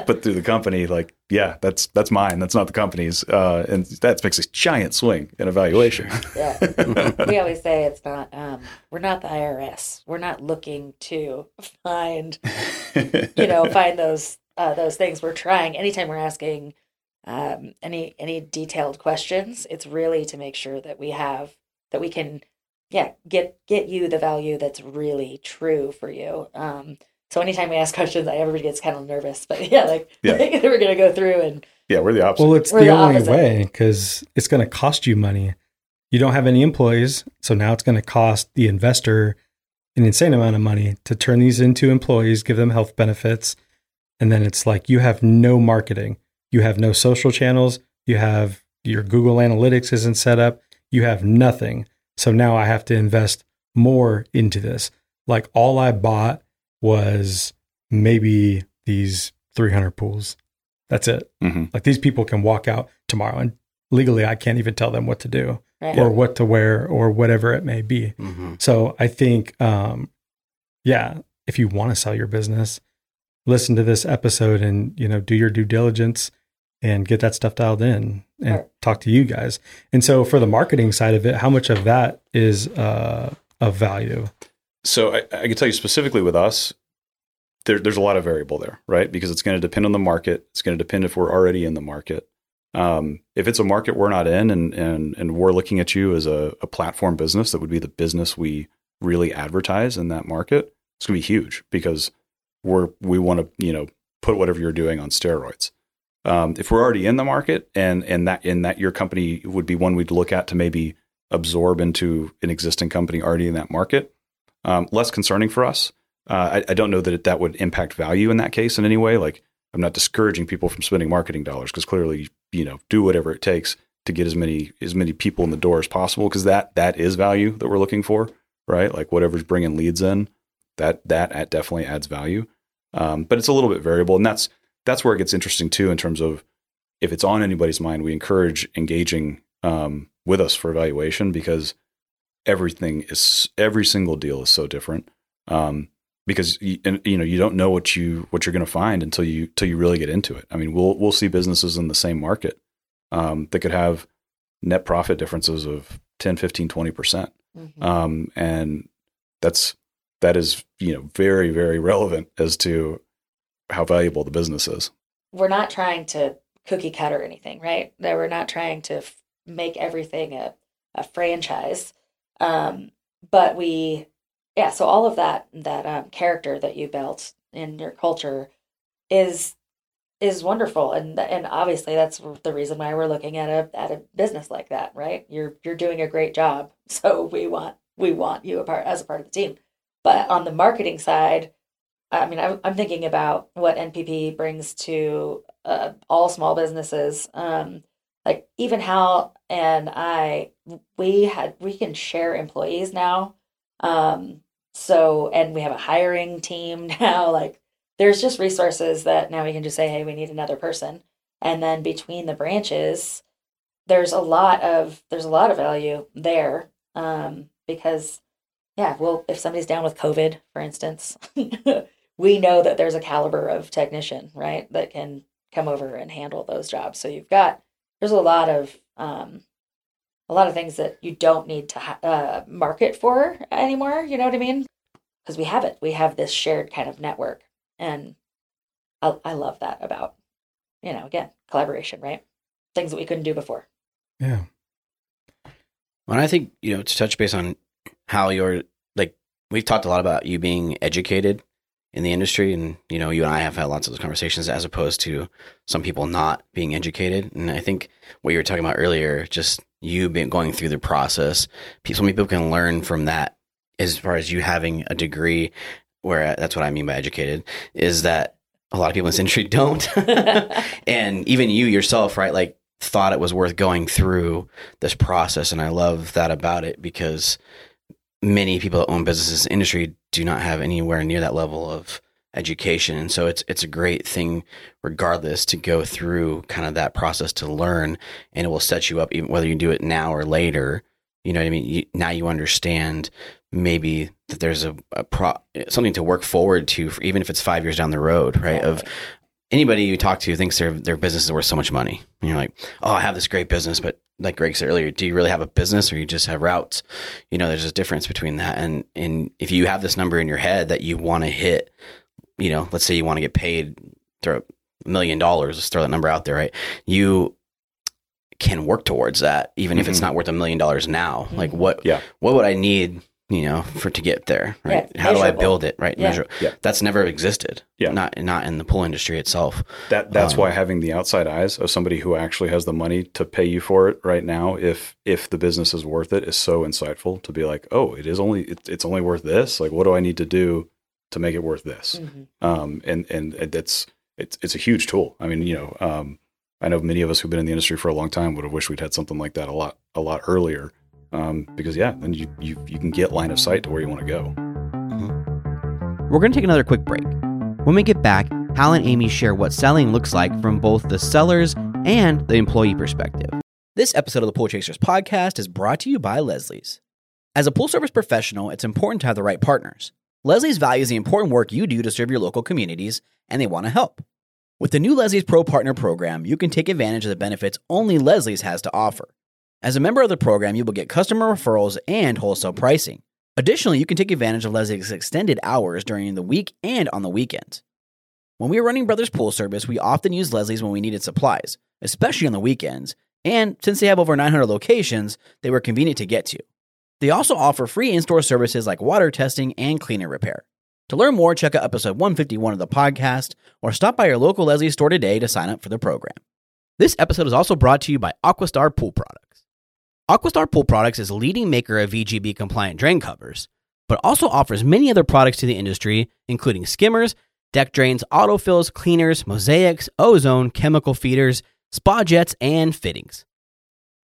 put through the company. Like, yeah, that's that's mine. That's not the company's. Uh, and that makes a giant swing in evaluation." Yeah. we always say it's not um, we're not the IRS. We're not looking to find you know find those uh, those things. We're trying anytime we're asking um, any any detailed questions. It's really to make sure that we have that we can yeah get get you the value that's really true for you. Um, so anytime we ask questions, I everybody gets kind of nervous. But yeah, like Yeah. we're gonna go through and yeah, we're the opposite. Well, it's We're the the only opposite. way because it's going to cost you money. You don't have any employees, so now it's going to cost the investor an insane amount of money to turn these into employees, give them health benefits, and then it's like you have no marketing, you have no social channels, you have your Google Analytics isn't set up, you have nothing. So now I have to invest more into this. Like all I bought was maybe these 300 pools. That's it. Mhm. Like these people can walk out tomorrow and legally I can't even tell them what to do right. or what to wear or whatever it may be. Mhm. So I think, um, yeah, if you want to sell your business, listen to this episode and you know do your due diligence and get that stuff dialed in and Right. talk to you guys. And so for the marketing side of it, how much of that is uh, of value? So I, I can tell you specifically with us, there, there's a lot of variable there, right? Because it's going to depend on the market. It's going to depend if we're already in the market. Um, if it's a market we're not in, and and and we're looking at you as a, a platform business, that would be the business we really advertise in that market. It's going to be huge because we're we want to you know put whatever you're doing on steroids. Um, if we're already in the market, and and that in that your company would be one we'd look at to maybe absorb into an existing company already in that market um, less concerning for us. Uh, I, I don't know that it, that would impact value in that case in any way. Like I'm not discouraging people from spending marketing dollars because clearly, you know, do whatever it takes to get as many as many people in the door as possible because that that is value that we're looking for, right? Like whatever's bringing leads in, that that definitely adds value. Um, but it's a little bit variable, and that's that's where it gets interesting too in terms of if it's on anybody's mind, we encourage engaging um, with us for evaluation because everything is every single deal is so different um, because you, and, you know you don't know what you what you're going to find until you until you really get into it. I mean, we'll we'll see businesses in the same market um, that could have net profit differences of 10, 15, 20 percent, Mhm. um, and that's that is you know very very relevant as to how valuable the business is. we're not trying to cookie cutter anything, right? That we're not trying to f- make everything a, a franchise. Um, but we, yeah, so all of that, that um, character that you built in your culture is, is wonderful. And, and obviously that's the reason why we're looking at a, at a business like that, right? You're, you're doing a great job. So we want, we want you a part as a part of the team. But on the marketing side, I mean, I'm, I'm thinking about what NPP brings to uh, all small businesses. Um, like even Hal and I, we had we can share employees now. Um, so and we have a hiring team now. Like there's just resources that now we can just say, hey, we need another person, and then between the branches, there's a lot of there's a lot of value there um, because yeah, well, if somebody's down with COVID, for instance. we know that there's a caliber of technician, right, that can come over and handle those jobs. So you've got there's a lot of um, a lot of things that you don't need to ha- uh, market for anymore. You know what I mean? Because we have it. We have this shared kind of network, and I, I love that about you know again collaboration, right? Things that we couldn't do before. Yeah. Well, I think you know to touch base on how you're like we've talked a lot about you being educated in the industry, and you know you and I have had lots of those conversations as opposed to some people not being educated. And I think what you were talking about earlier, just you been going through the process. Pe- So many people can learn from that as far as you having a degree where uh, that's what I mean by educated is that a lot of people in this industry don't. and even you yourself, right? Like thought it was worth going through this process. And I love that about it because many people that own businesses in the industry do not have anywhere near that level of education. And so it's it's a great thing regardless to go through kind of that process to learn and it will set you up even whether you do it now or later. You know what I mean? You, now you understand maybe that there's a, a pro, something to work forward to, for, even if it's five years down the road, right? Of anybody you talk to thinks their their business is worth so much money. And you're like, oh, I have this great business, but like Greg said earlier, do you really have a business or you just have routes? You know, there's a difference between that. And and if you have this number in your head that you want to hit, you know, let's say you want to get paid throw a million dollars, let's throw that number out there, right? You can work towards that, even if it's Mhm. not worth a million dollars now. Like what Yeah. what would I need, you know, for to get there? Right. Yeah, How do I build it? Right. Yeah. Measure. Yeah. That's never existed. Yeah. Not not in the pool industry itself. That that's Um, why having the outside eyes of somebody who actually has the money to pay you for it right now, if if the business is worth it, is so insightful to be like, oh, it is only it, it's only worth this. Like, what do I need to do to make it worth this? Mhm. Um, and and it's it's it's a huge tool. I mean, you know, um, I know many of us who've been in the industry for a long time would have wished we'd had something like that a lot a lot earlier. Um, because yeah, then you, you you can get line of sight to where you want to go. We're going to take another quick break. When we get back, Hal and Amy share what selling looks like from both the seller's and the employee perspective. This episode of the Pool Chasers podcast is brought to you by Leslie's. As a pool service professional, it's important to have the right partners. Leslie's values the important work you do to serve your local communities, and they want to help. With the new Leslie's Pro Partner program, you can take advantage of the benefits only Leslie's has to offer. As a member of the program, you will get customer referrals and wholesale pricing. Additionally, you can take advantage of Leslie's extended hours during the week and on the weekends. When we were running Brothers Pool Service, we often used Leslie's when we needed supplies, especially on the weekends, and since they have over 900 locations, they were convenient to get to. They also offer free in store services like water testing and cleaner repair. To learn more, check out episode 151 of the podcast or stop by your local Leslie store today to sign up for the program. This episode is also brought to you by Aquastar Pool Products. Aquastar Pool Products is a leading maker of VGB compliant drain covers, but also offers many other products to the industry, including skimmers, deck drains, autofills, cleaners, mosaics, ozone, chemical feeders, spa jets, and fittings.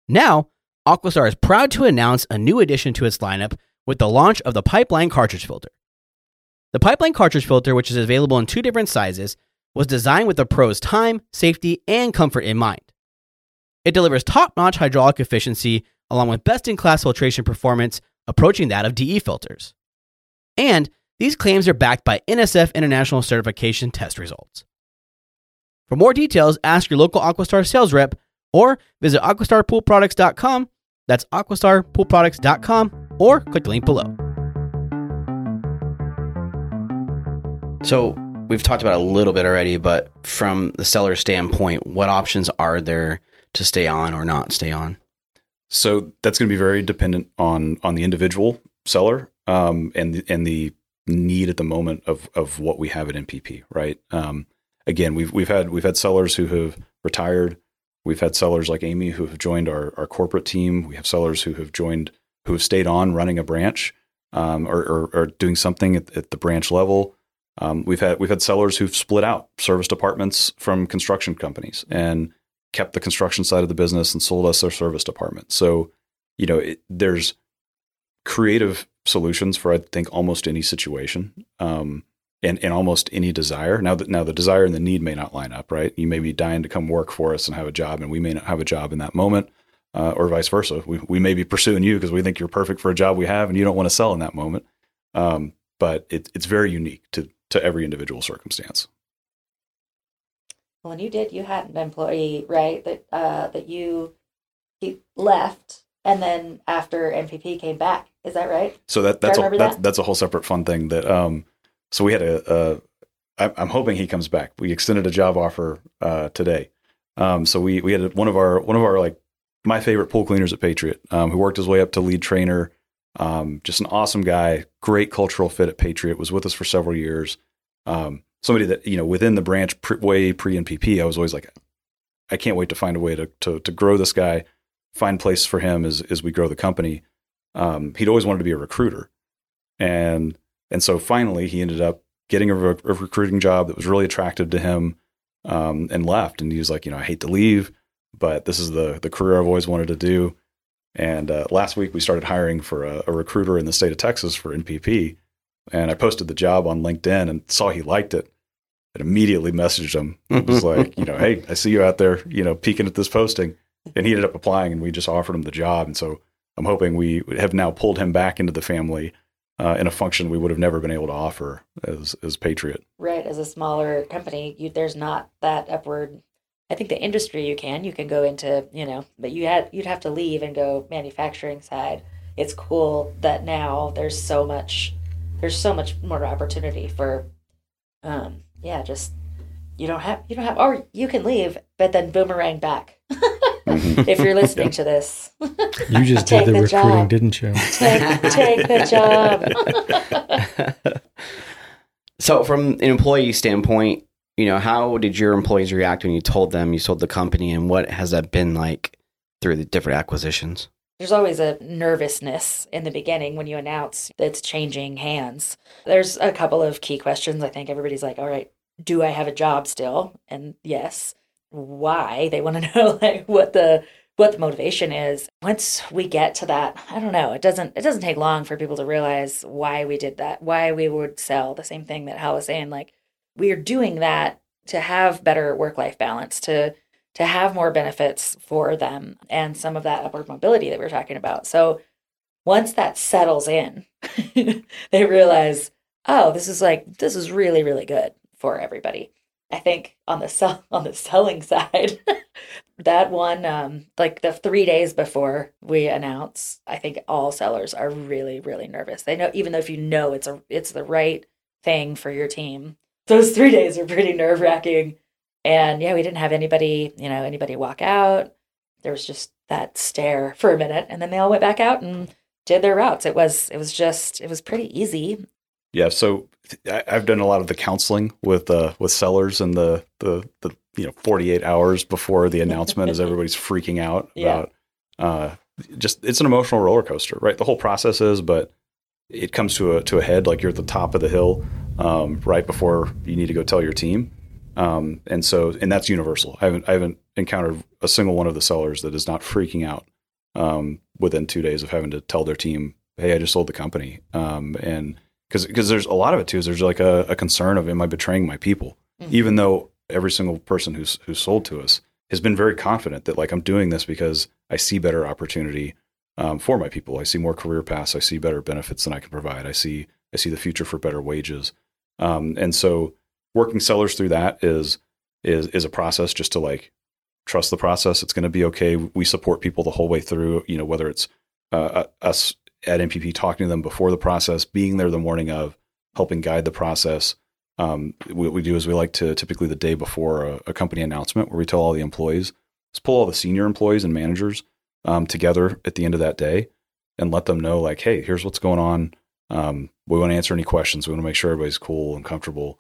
Now, Aquastar is proud to announce a new addition to its lineup with the launch of the Pipeline Cartridge Filter. The Pipeline Cartridge Filter, which is available in two different sizes, was designed with the pro's time, safety, and comfort in mind. It delivers top notch hydraulic efficiency along with best in class filtration performance approaching that of DE filters. And these claims are backed by NSF International Certification test results. For more details, ask your local Aquastar sales rep or visit aquastarpoolproducts.com. That's aquastarpoolproducts.com or click the link below. So we've talked about a little bit already, but from the seller standpoint, what options are there to stay on or not stay on? So that's going to be very dependent on on the individual seller um, and and the need at the moment of of what we have at NPP. Right. Um, again, we've we've had we've had sellers who have retired. We've had sellers like Amy who have joined our our corporate team. We have sellers who have joined who have stayed on running a branch um, or, or, or doing something at, at the branch level. Um, we've had we've had sellers who've split out service departments from construction companies and kept the construction side of the business and sold us their service department. So, you know, it, there's creative solutions for I think almost any situation, um, and and almost any desire. Now that now the desire and the need may not line up, right? You may be dying to come work for us and have a job, and we may not have a job in that moment, uh, or vice versa. We we may be pursuing you because we think you're perfect for a job we have, and you don't want to sell in that moment. Um, but it, it's very unique to to every individual circumstance. Well, when you did, you had an employee, right? That uh, that you he left, and then after NPP came back, is that right? So that that's a, that? that's a whole separate fun thing. That um, so we had a, a I'm hoping he comes back. We extended a job offer uh, today. Um, so we we had one of our one of our like my favorite pool cleaners at Patriot, um, who worked his way up to lead trainer. Um, just an awesome guy, great cultural fit at Patriot. Was with us for several years. Um, somebody that you know within the branch pre, way pre NPP, I was always like, I can't wait to find a way to to to grow this guy. find place for him as as we grow the company. Um, he'd always wanted to be a recruiter, and and so finally he ended up getting a, re- a recruiting job that was really attractive to him, um, and left. And he was like, you know, I hate to leave, but this is the the career I've always wanted to do. And uh, last week we started hiring for a, a recruiter in the state of Texas for NPP, and I posted the job on LinkedIn and saw he liked it and immediately messaged him. It was like, you know, hey, I see you out there, you know, peeking at this posting. And he ended up applying and we just offered him the job. And so I'm hoping we have now pulled him back into the family uh, in a function we would have never been able to offer as, as Patriot. Right. As a smaller company, you, there's not that upward. I think the industry you can, you can go into, you know, but you had, you'd have to leave and go manufacturing side. It's cool that now there's so much, there's so much more opportunity for, um, yeah, just you don't have you don't have or you can leave, but then boomerang back. if you're listening to this, You just did the, the recruiting, job. didn't you? take, take the job. So, from an employee standpoint, you know, how did your employees react when you told them you sold the company, and what has that been like through the different acquisitions? There's always a nervousness in the beginning when you announce that it's changing hands. There's a couple of key questions. I think everybody's like, all right, do I have a job still? And yes. Why? They want to know like what the what the motivation is. Once we get to that, I don't know. It doesn't it doesn't take long for people to realize why we did that, why we would sell the same thing that Hal was saying. Like we are doing that to have better work life balance, to to have more benefits for them and some of that upward mobility that we were talking about. So once that settles in, they realize, oh, this is like this is really really good for everybody. I think on the sell on the selling side, that one um like the 3 days before we announce, I think all sellers are really really nervous. They know even though if you know it's a it's the right thing for your team. Those 3 days are pretty nerve-wracking and yeah, we didn't have anybody, you know, anybody walk out. There was just that stare for a minute, and then they all went back out and did their routes. It was it was just it was pretty easy. Yeah, so I've done a lot of the counseling with uh, with sellers and the, the the you know 48 hours before the announcement as everybody's freaking out Yeah. about uh, just it's an emotional roller coaster, right? The whole process is, but it comes to a to a head like you're at the top of the hill um, right before you need to go tell your team, um, and so and that's universal. I haven't I haven't encountered a single one of the sellers that is not freaking out um, within two days of having to tell their team, "Hey, I just sold the company," um, and because because there's a lot of it too. Is there's like a, a concern of am I betraying my people? Mhm. Even though every single person who's who's sold to us has been very confident that like I'm doing this because I see better opportunity um, for my people. I see more career paths. I see better benefits than I can provide. I see I see the future for better wages. Um, and so working sellers through that is is is a process just to like trust the process. It's going to be okay. We support people the whole way through. You know whether it's uh, us at NPP talking to them before the process, being there the morning of, helping guide the process. Um, what we do is we like to typically the day before a, a company announcement where we tell all the employees, let's pull all the senior employees and managers um, together at the end of that day and let them know like, hey, here's what's going on. Um, we want to answer any questions. We want to make sure everybody's cool and comfortable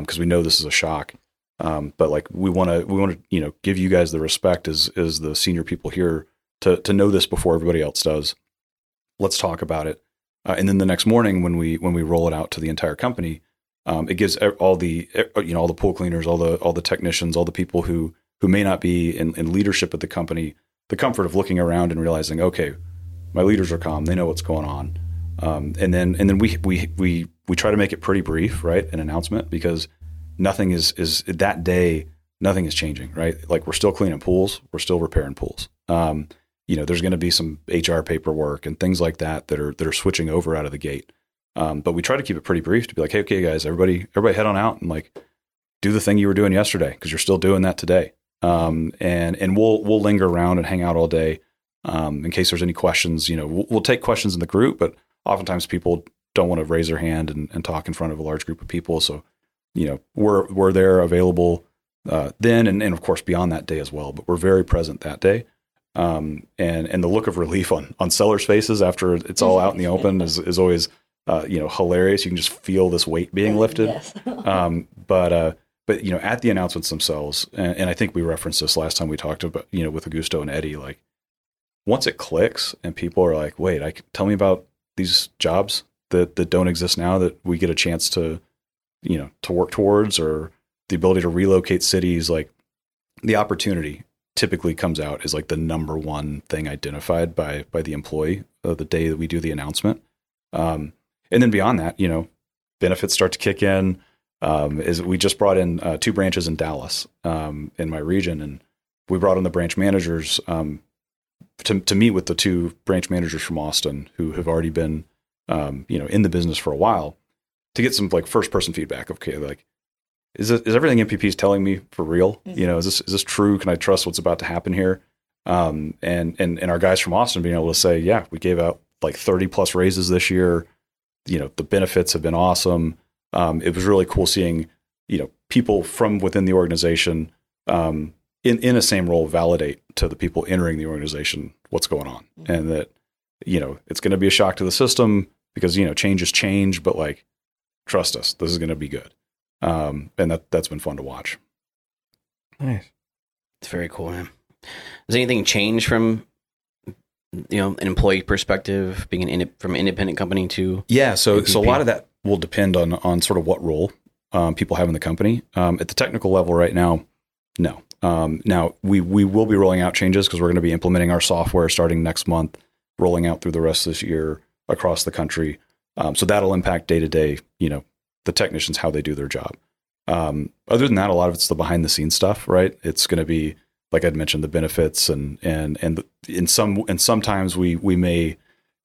because we know this is a shock. Um, but like we want to we want to you know give you guys the respect as as the senior people here to to know this before everybody else does. Let's talk about it. Uh, and then the next morning when we when we roll it out to the entire company, um, it gives all the you know all the pool cleaners, all the all the technicians, all the people who who may not be in, in leadership at the company the comfort of looking around and realizing, okay, my leaders are calm, they know what's going on, um, and then and then we we we we try to make it pretty brief, right? An announcement because nothing is is that day nothing is changing, right? Like we're still cleaning pools, we're still repairing pools. Um, you know, there's going to be some HR paperwork and things like that that are that are switching over out of the gate. Um, but we try to keep it pretty brief to be like, hey, okay, guys, everybody, everybody, head on out and like do the thing you were doing yesterday because you're still doing that today. Um, and and we'll we'll linger around and hang out all day um, in case there's any questions. You know, we'll, we'll take questions in the group, but oftentimes people don't want to raise their hand and, and talk in front of a large group of people. So, you know, we're we're there available uh, then and, and of course beyond that day as well. But we're very present that day. Um, and and the look of relief on on sellers' faces after it's all out in the open is is always uh, you know hilarious. You can just feel this weight being lifted. Yes. um, but uh, but you know at the announcements themselves, and, and I think we referenced this last time we talked about you know with Augusto and Eddie, like once it clicks and people are like, wait, I can, tell me about these jobs that that don't exist now that we get a chance to, you know, to work towards or the ability to relocate cities, like the opportunity typically comes out as like the number one thing identified by by the employee uh, the day that we do the announcement. Um, and then beyond that, you know, benefits start to kick in. Um, is we just brought in uh, two branches in Dallas um, in my region, and we brought in the branch managers um, to to meet with the two branch managers from Austin who have already been um, you know in the business for a while to get some like first person feedback. Okay, like is it, is everything NPP is telling me for real? Mhm. You know, is this is this true? Can I trust what's about to happen here? Um, and and and our guys from Austin being able to say, yeah, we gave out like thirty plus raises this year. You know, the benefits have been awesome. Um, it was really cool seeing you know people from within the organization um, in in a same role validate to the people entering the organization what's going on, Mhm. and that you know it's going to be a shock to the system because you know change is change, but like trust us, this is going to be good. Um, and that that's been fun to watch. Nice. It's very cool, man. Does anything change from you know an employee perspective, being an inde- from an independent company to Yeah, so so a lot of that will depend on on sort of what role um, people have in the company. Um, at the technical level, right now, no. Um, now we we will be rolling out changes because we're going to be implementing our software starting next month, rolling out through the rest of this year across the country. Um, so that'll impact day to day, you know, the technicians how they do their job. Um, other than that, a lot of it's the behind the scenes stuff, right? It's going to be like I'd mentioned the benefits and and and in some and sometimes we we may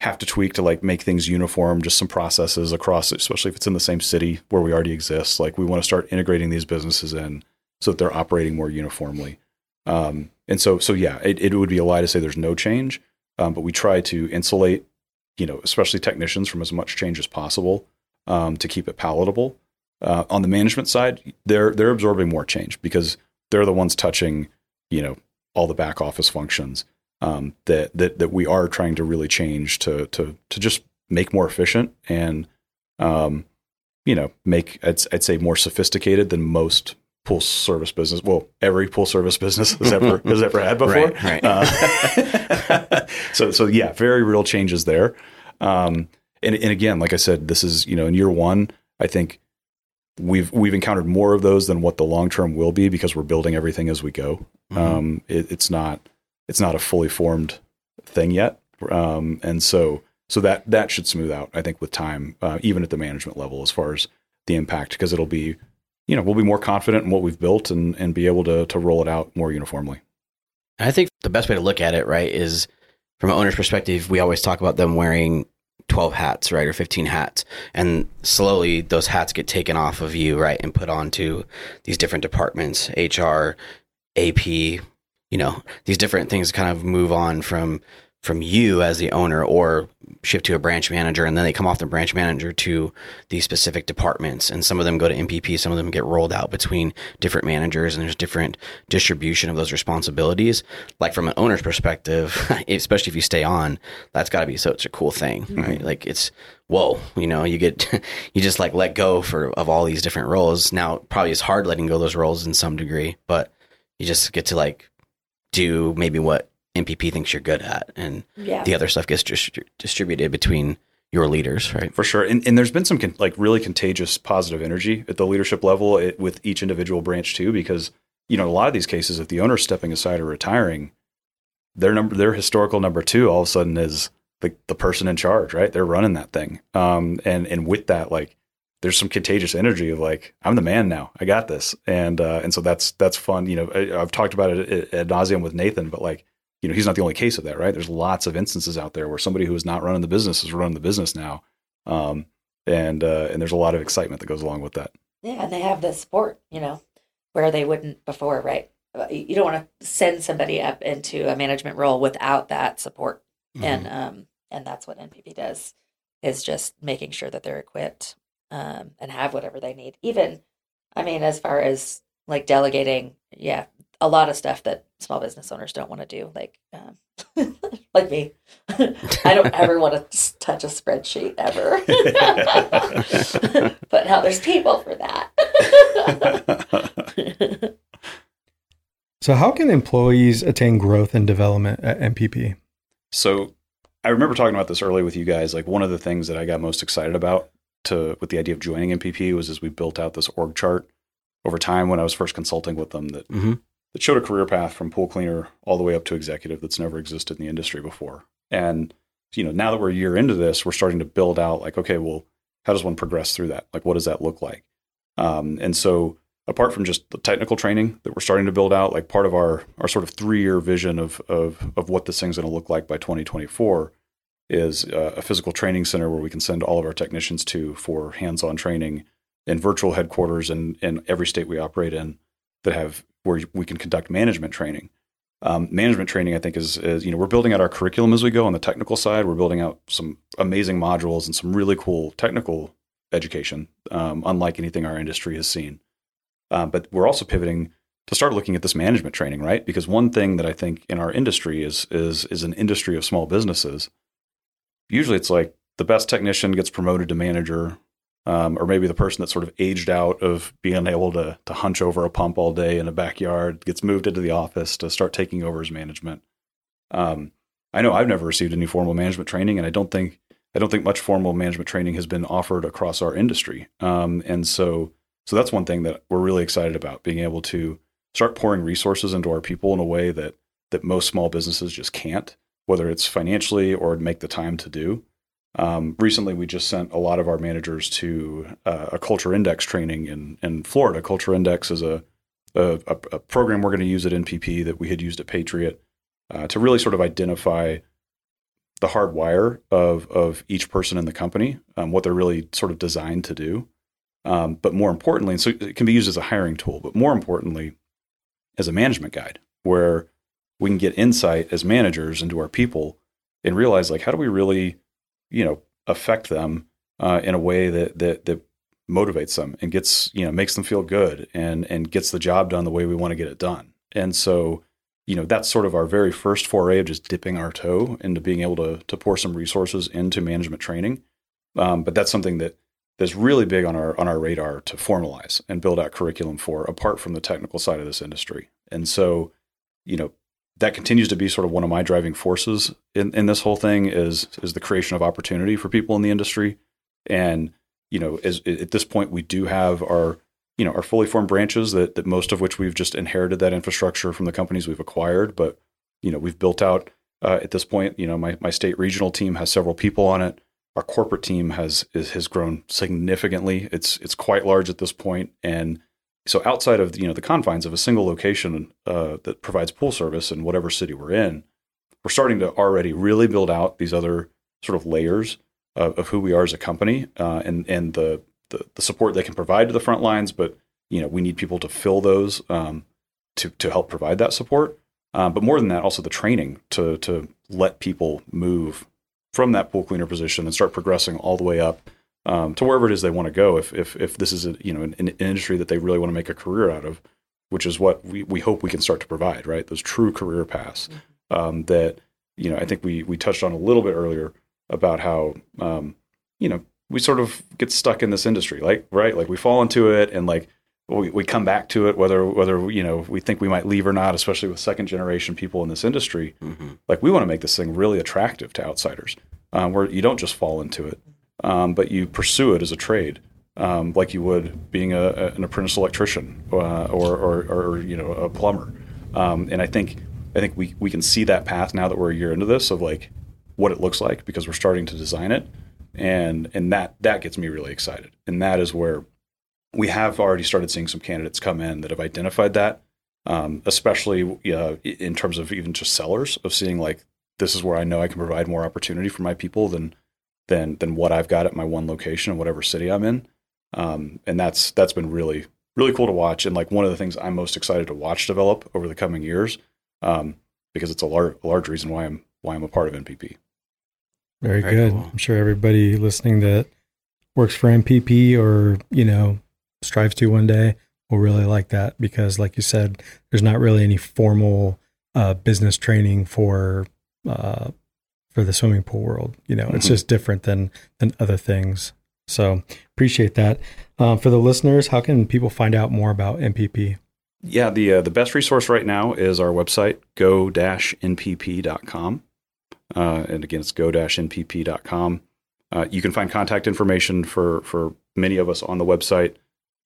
have to tweak to like make things uniform, just some processes across, especially if it's in the same city where we already exist. Like we want to start integrating these businesses in so that they're operating more uniformly. Um, and so, so yeah, it, it would be a lie to say there's no change, um, but we try to insulate, you know, especially technicians from as much change as possible um, to keep it palatable. Uh, on the management side, they're they're absorbing more change because they're the ones touching, you know, all the back office functions um, that that that we are trying to really change to to to just make more efficient and um, you know make I'd, I'd say more sophisticated than most pool service business. Well, every pool service business has ever has ever had before. Right, right. Uh, so so yeah, very real changes there. Um, and and again, like I said, this is you know in year one, I think we've we've encountered more of those than what the long term will be because we're building everything as we go. Um, it, it's not it's not a fully formed thing yet, um, and so so that that should smooth out. I think with time, uh, even at the management level, as far as the impact, because it'll be you know we'll be more confident in what we've built and and be able to to roll it out more uniformly. I think the best way to look at it, right, is from an owner's perspective, we always talk about them wearing 12 hats, right, or 15 hats. And slowly those hats get taken off of you, right, and put onto these different departments, HR, AP, you know, these different things kind of move on from from you as the owner or shift to a branch manager and then they come off the branch manager to these specific departments. And some of them go to NPP some of them get rolled out between different managers and there's different distribution of those responsibilities. Like from an owner's perspective especially if you stay on that's got to be such a cool thing right? Mm-hmm. Like it's whoa you know you get you just like let go for of all these different roles. Now probably it's hard letting go of those roles in some degree but you just get to like do maybe what NPP thinks you're good at, and Yeah. the other stuff gets distri- distributed between your leaders, right? For sure, and and there's been some con- like really contagious positive energy at the leadership level it, with each individual branch too, because you know a lot of these cases, if the owner's stepping aside or retiring, their number, their historical number two, all of a sudden is the the person in charge, right? They're running that thing, um, and and with that, like there's some contagious energy of like I'm the man now, I got this, and uh, and so that's that's fun. You know, I, I've talked about it ad nauseum with Nathan, but like you know, he's not the only case of that, right? There's lots of instances out there where somebody who is not running the business is running the business now, um, and uh, and there's a lot of excitement that goes along with that. Yeah, and they have the support, you know, where they wouldn't before, right? Uh, You don't want to send somebody up into a management role without that support, and um, and that's what NPP does, is just making sure that they're equipped, um, and have whatever they need. Even, I mean, as far as like delegating, yeah, a lot of stuff that small business owners don't want to do, like um, like me. I don't ever want to touch a spreadsheet ever. but now there's people for that. So, how can employees attain growth and development at NPP? So I remember talking about this earlier with you guys. Like one of the things that I got most excited about to with the idea of joining NPP was as we built out this org chart over time when I was first consulting with them that Mhm. That showed a career path from pool cleaner all the way up to executive that's never existed in the industry before. And you know, now that we're a year into this, we're starting to build out like, okay, well, how does one progress through that? Like, what does that look like? Um, and so, apart from just the technical training that we're starting to build out, like part of our our sort of three year vision of of of what this thing's going to look like by 2024 is uh, a physical training center where we can send all of our technicians to for hands on training in virtual headquarters in in every state we operate in that have where we can conduct management training. Um, management training, I think, is, is you know we're building out our curriculum as we go on the technical side. We're building out some amazing modules and some really cool technical education, um, unlike anything our industry has seen. Um, but we're also pivoting to start looking at this management training, right? Because one thing that I think in our industry is is is an industry of small businesses. Usually, it's like the best technician gets promoted to manager, um, or maybe the person that's sort of aged out of being able to to hunch over a pump all day in a backyard gets moved into the office to start taking over as management. Um, I know I've never received any formal management training, and I don't think I don't think much formal management training has been offered across our industry. Um, and so so that's one thing that we're really excited about being able to start pouring resources into our people in a way that that most small businesses just can't, whether it's financially or make the time to do. Um, recently, we just sent a lot of our managers to uh, a culture index training in in Florida. Culture Index is a a, a program we're going to use at NPP that we had used at Patriot uh, to really sort of identify the hard wire of of each person in the company, um, what they're really sort of designed to do. Um, but more importantly, so it can be used as a hiring tool, but more importantly, as a management guide, where we can get insight as managers into our people and realize like how do we really, you know, affect them uh, in a way that that that motivates them and gets you know makes them feel good and and gets the job done the way we want to get it done. And so you know that's sort of our very first foray of just dipping our toe into being able to to pour some resources into management training. Um, but that's something that that's really big on our on our radar to formalize and build out curriculum for, apart from the technical side of this industry. And so, you know, that continues to be sort of one of my driving forces in, in this whole thing is is the creation of opportunity for people in the industry. And you know, as, at this point, we do have our you know our fully formed branches that that most of which we've just inherited that infrastructure from the companies we've acquired, but you know we've built out uh, at this point. You know, my my state regional team has several people on it. Our corporate team has is, has grown significantly. It's it's quite large at this point, and so outside of you know the confines of a single location uh, that provides pool service in whatever city we're in, we're starting to already really build out these other sort of layers of, of who we are as a company uh, and and the, the the support they can provide to the front lines. But you know we need people to fill those um, to to help provide that support. Um, but more than that, also the training to to let people move from that pool cleaner position and start progressing all the way up um, to wherever it is they want to go. If if if this is a, you know an, an industry that they really want to make a career out of, which is what we, we hope we can start to provide, right? Those true career paths um, that you know I think we we touched on a little bit earlier about how um, you know we sort of get stuck in this industry, like right, like we fall into it and like we, we come back to it whether whether you know we think we might leave or not, especially with second generation people in this industry. Like we want to make this thing really attractive to outsiders, um, where you don't just fall into it, um, but you pursue it as a trade, um, like you would being a, a, an apprentice electrician uh, or, or, or you know a plumber. Um, and I think I think we we can see that path now that we're a year into this of like what it looks like because we're starting to design it, and and that that gets me really excited. And that is where we have already started seeing some candidates come in that have identified that, um, especially uh, in terms of even just sellers of seeing like this is where I know I can provide more opportunity for my people than than than what I've got at my one location in whatever city I'm in. Um, and that's that's been really really cool to watch and like one of the things I'm most excited to watch develop over the coming years um, because it's a, lar- a large reason why I'm why I'm a part of NPP. Very, Very good. cool. I'm sure everybody listening that works for NPP or, you know, strives to one day will really like that because, like you said, there's not really any formal uh, business training for uh, for the swimming pool world. You know, it's Mhm. just different than than other things. So appreciate that. Um, for the listeners, how can people find out more about NPP? Yeah, the uh, the best resource right now is our website go-npp.com. Uh, and again, it's go-npp.com. Uh, you can find contact information for for many of us on the website.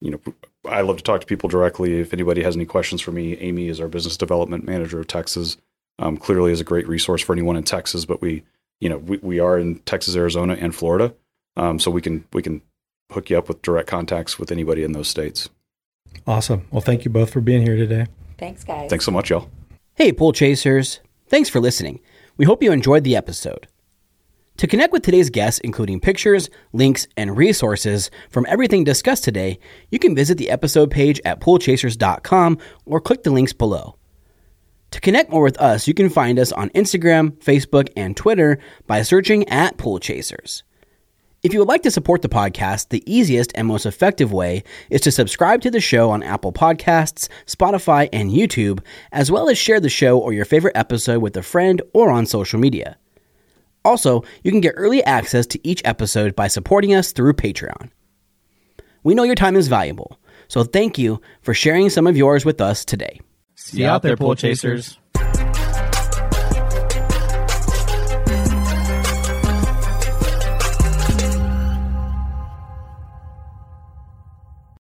You know, I love to talk to people directly. If anybody has any questions for me, Amy is our business development manager of Texas. Um, clearly, is a great resource for anyone in Texas. But we, you know, we, we are in Texas, Arizona, and Florida, um, so we can we can hook you up with direct contacts with anybody in those states. Awesome. Well, thank you both for being here today. Thanks, guys. Thanks so much, y'all. Hey, Pool Chasers. Thanks for listening. We hope you enjoyed the episode. To connect with today's guests, including pictures, links, and resources from everything discussed today, you can visit the episode page at poolchasers.com or click the links below. To connect more with us, you can find us on Instagram, Facebook, and Twitter by searching at Pool Chasers. If you would like to support the podcast, the easiest and most effective way is to subscribe to the show on Apple Podcasts, Spotify, and YouTube, as well as share the show or your favorite episode with a friend or on social media. Also, you can get early access to each episode by supporting us through Patreon. We know your time is valuable, so thank you for sharing some of yours with us today. See you out there, pool chasers.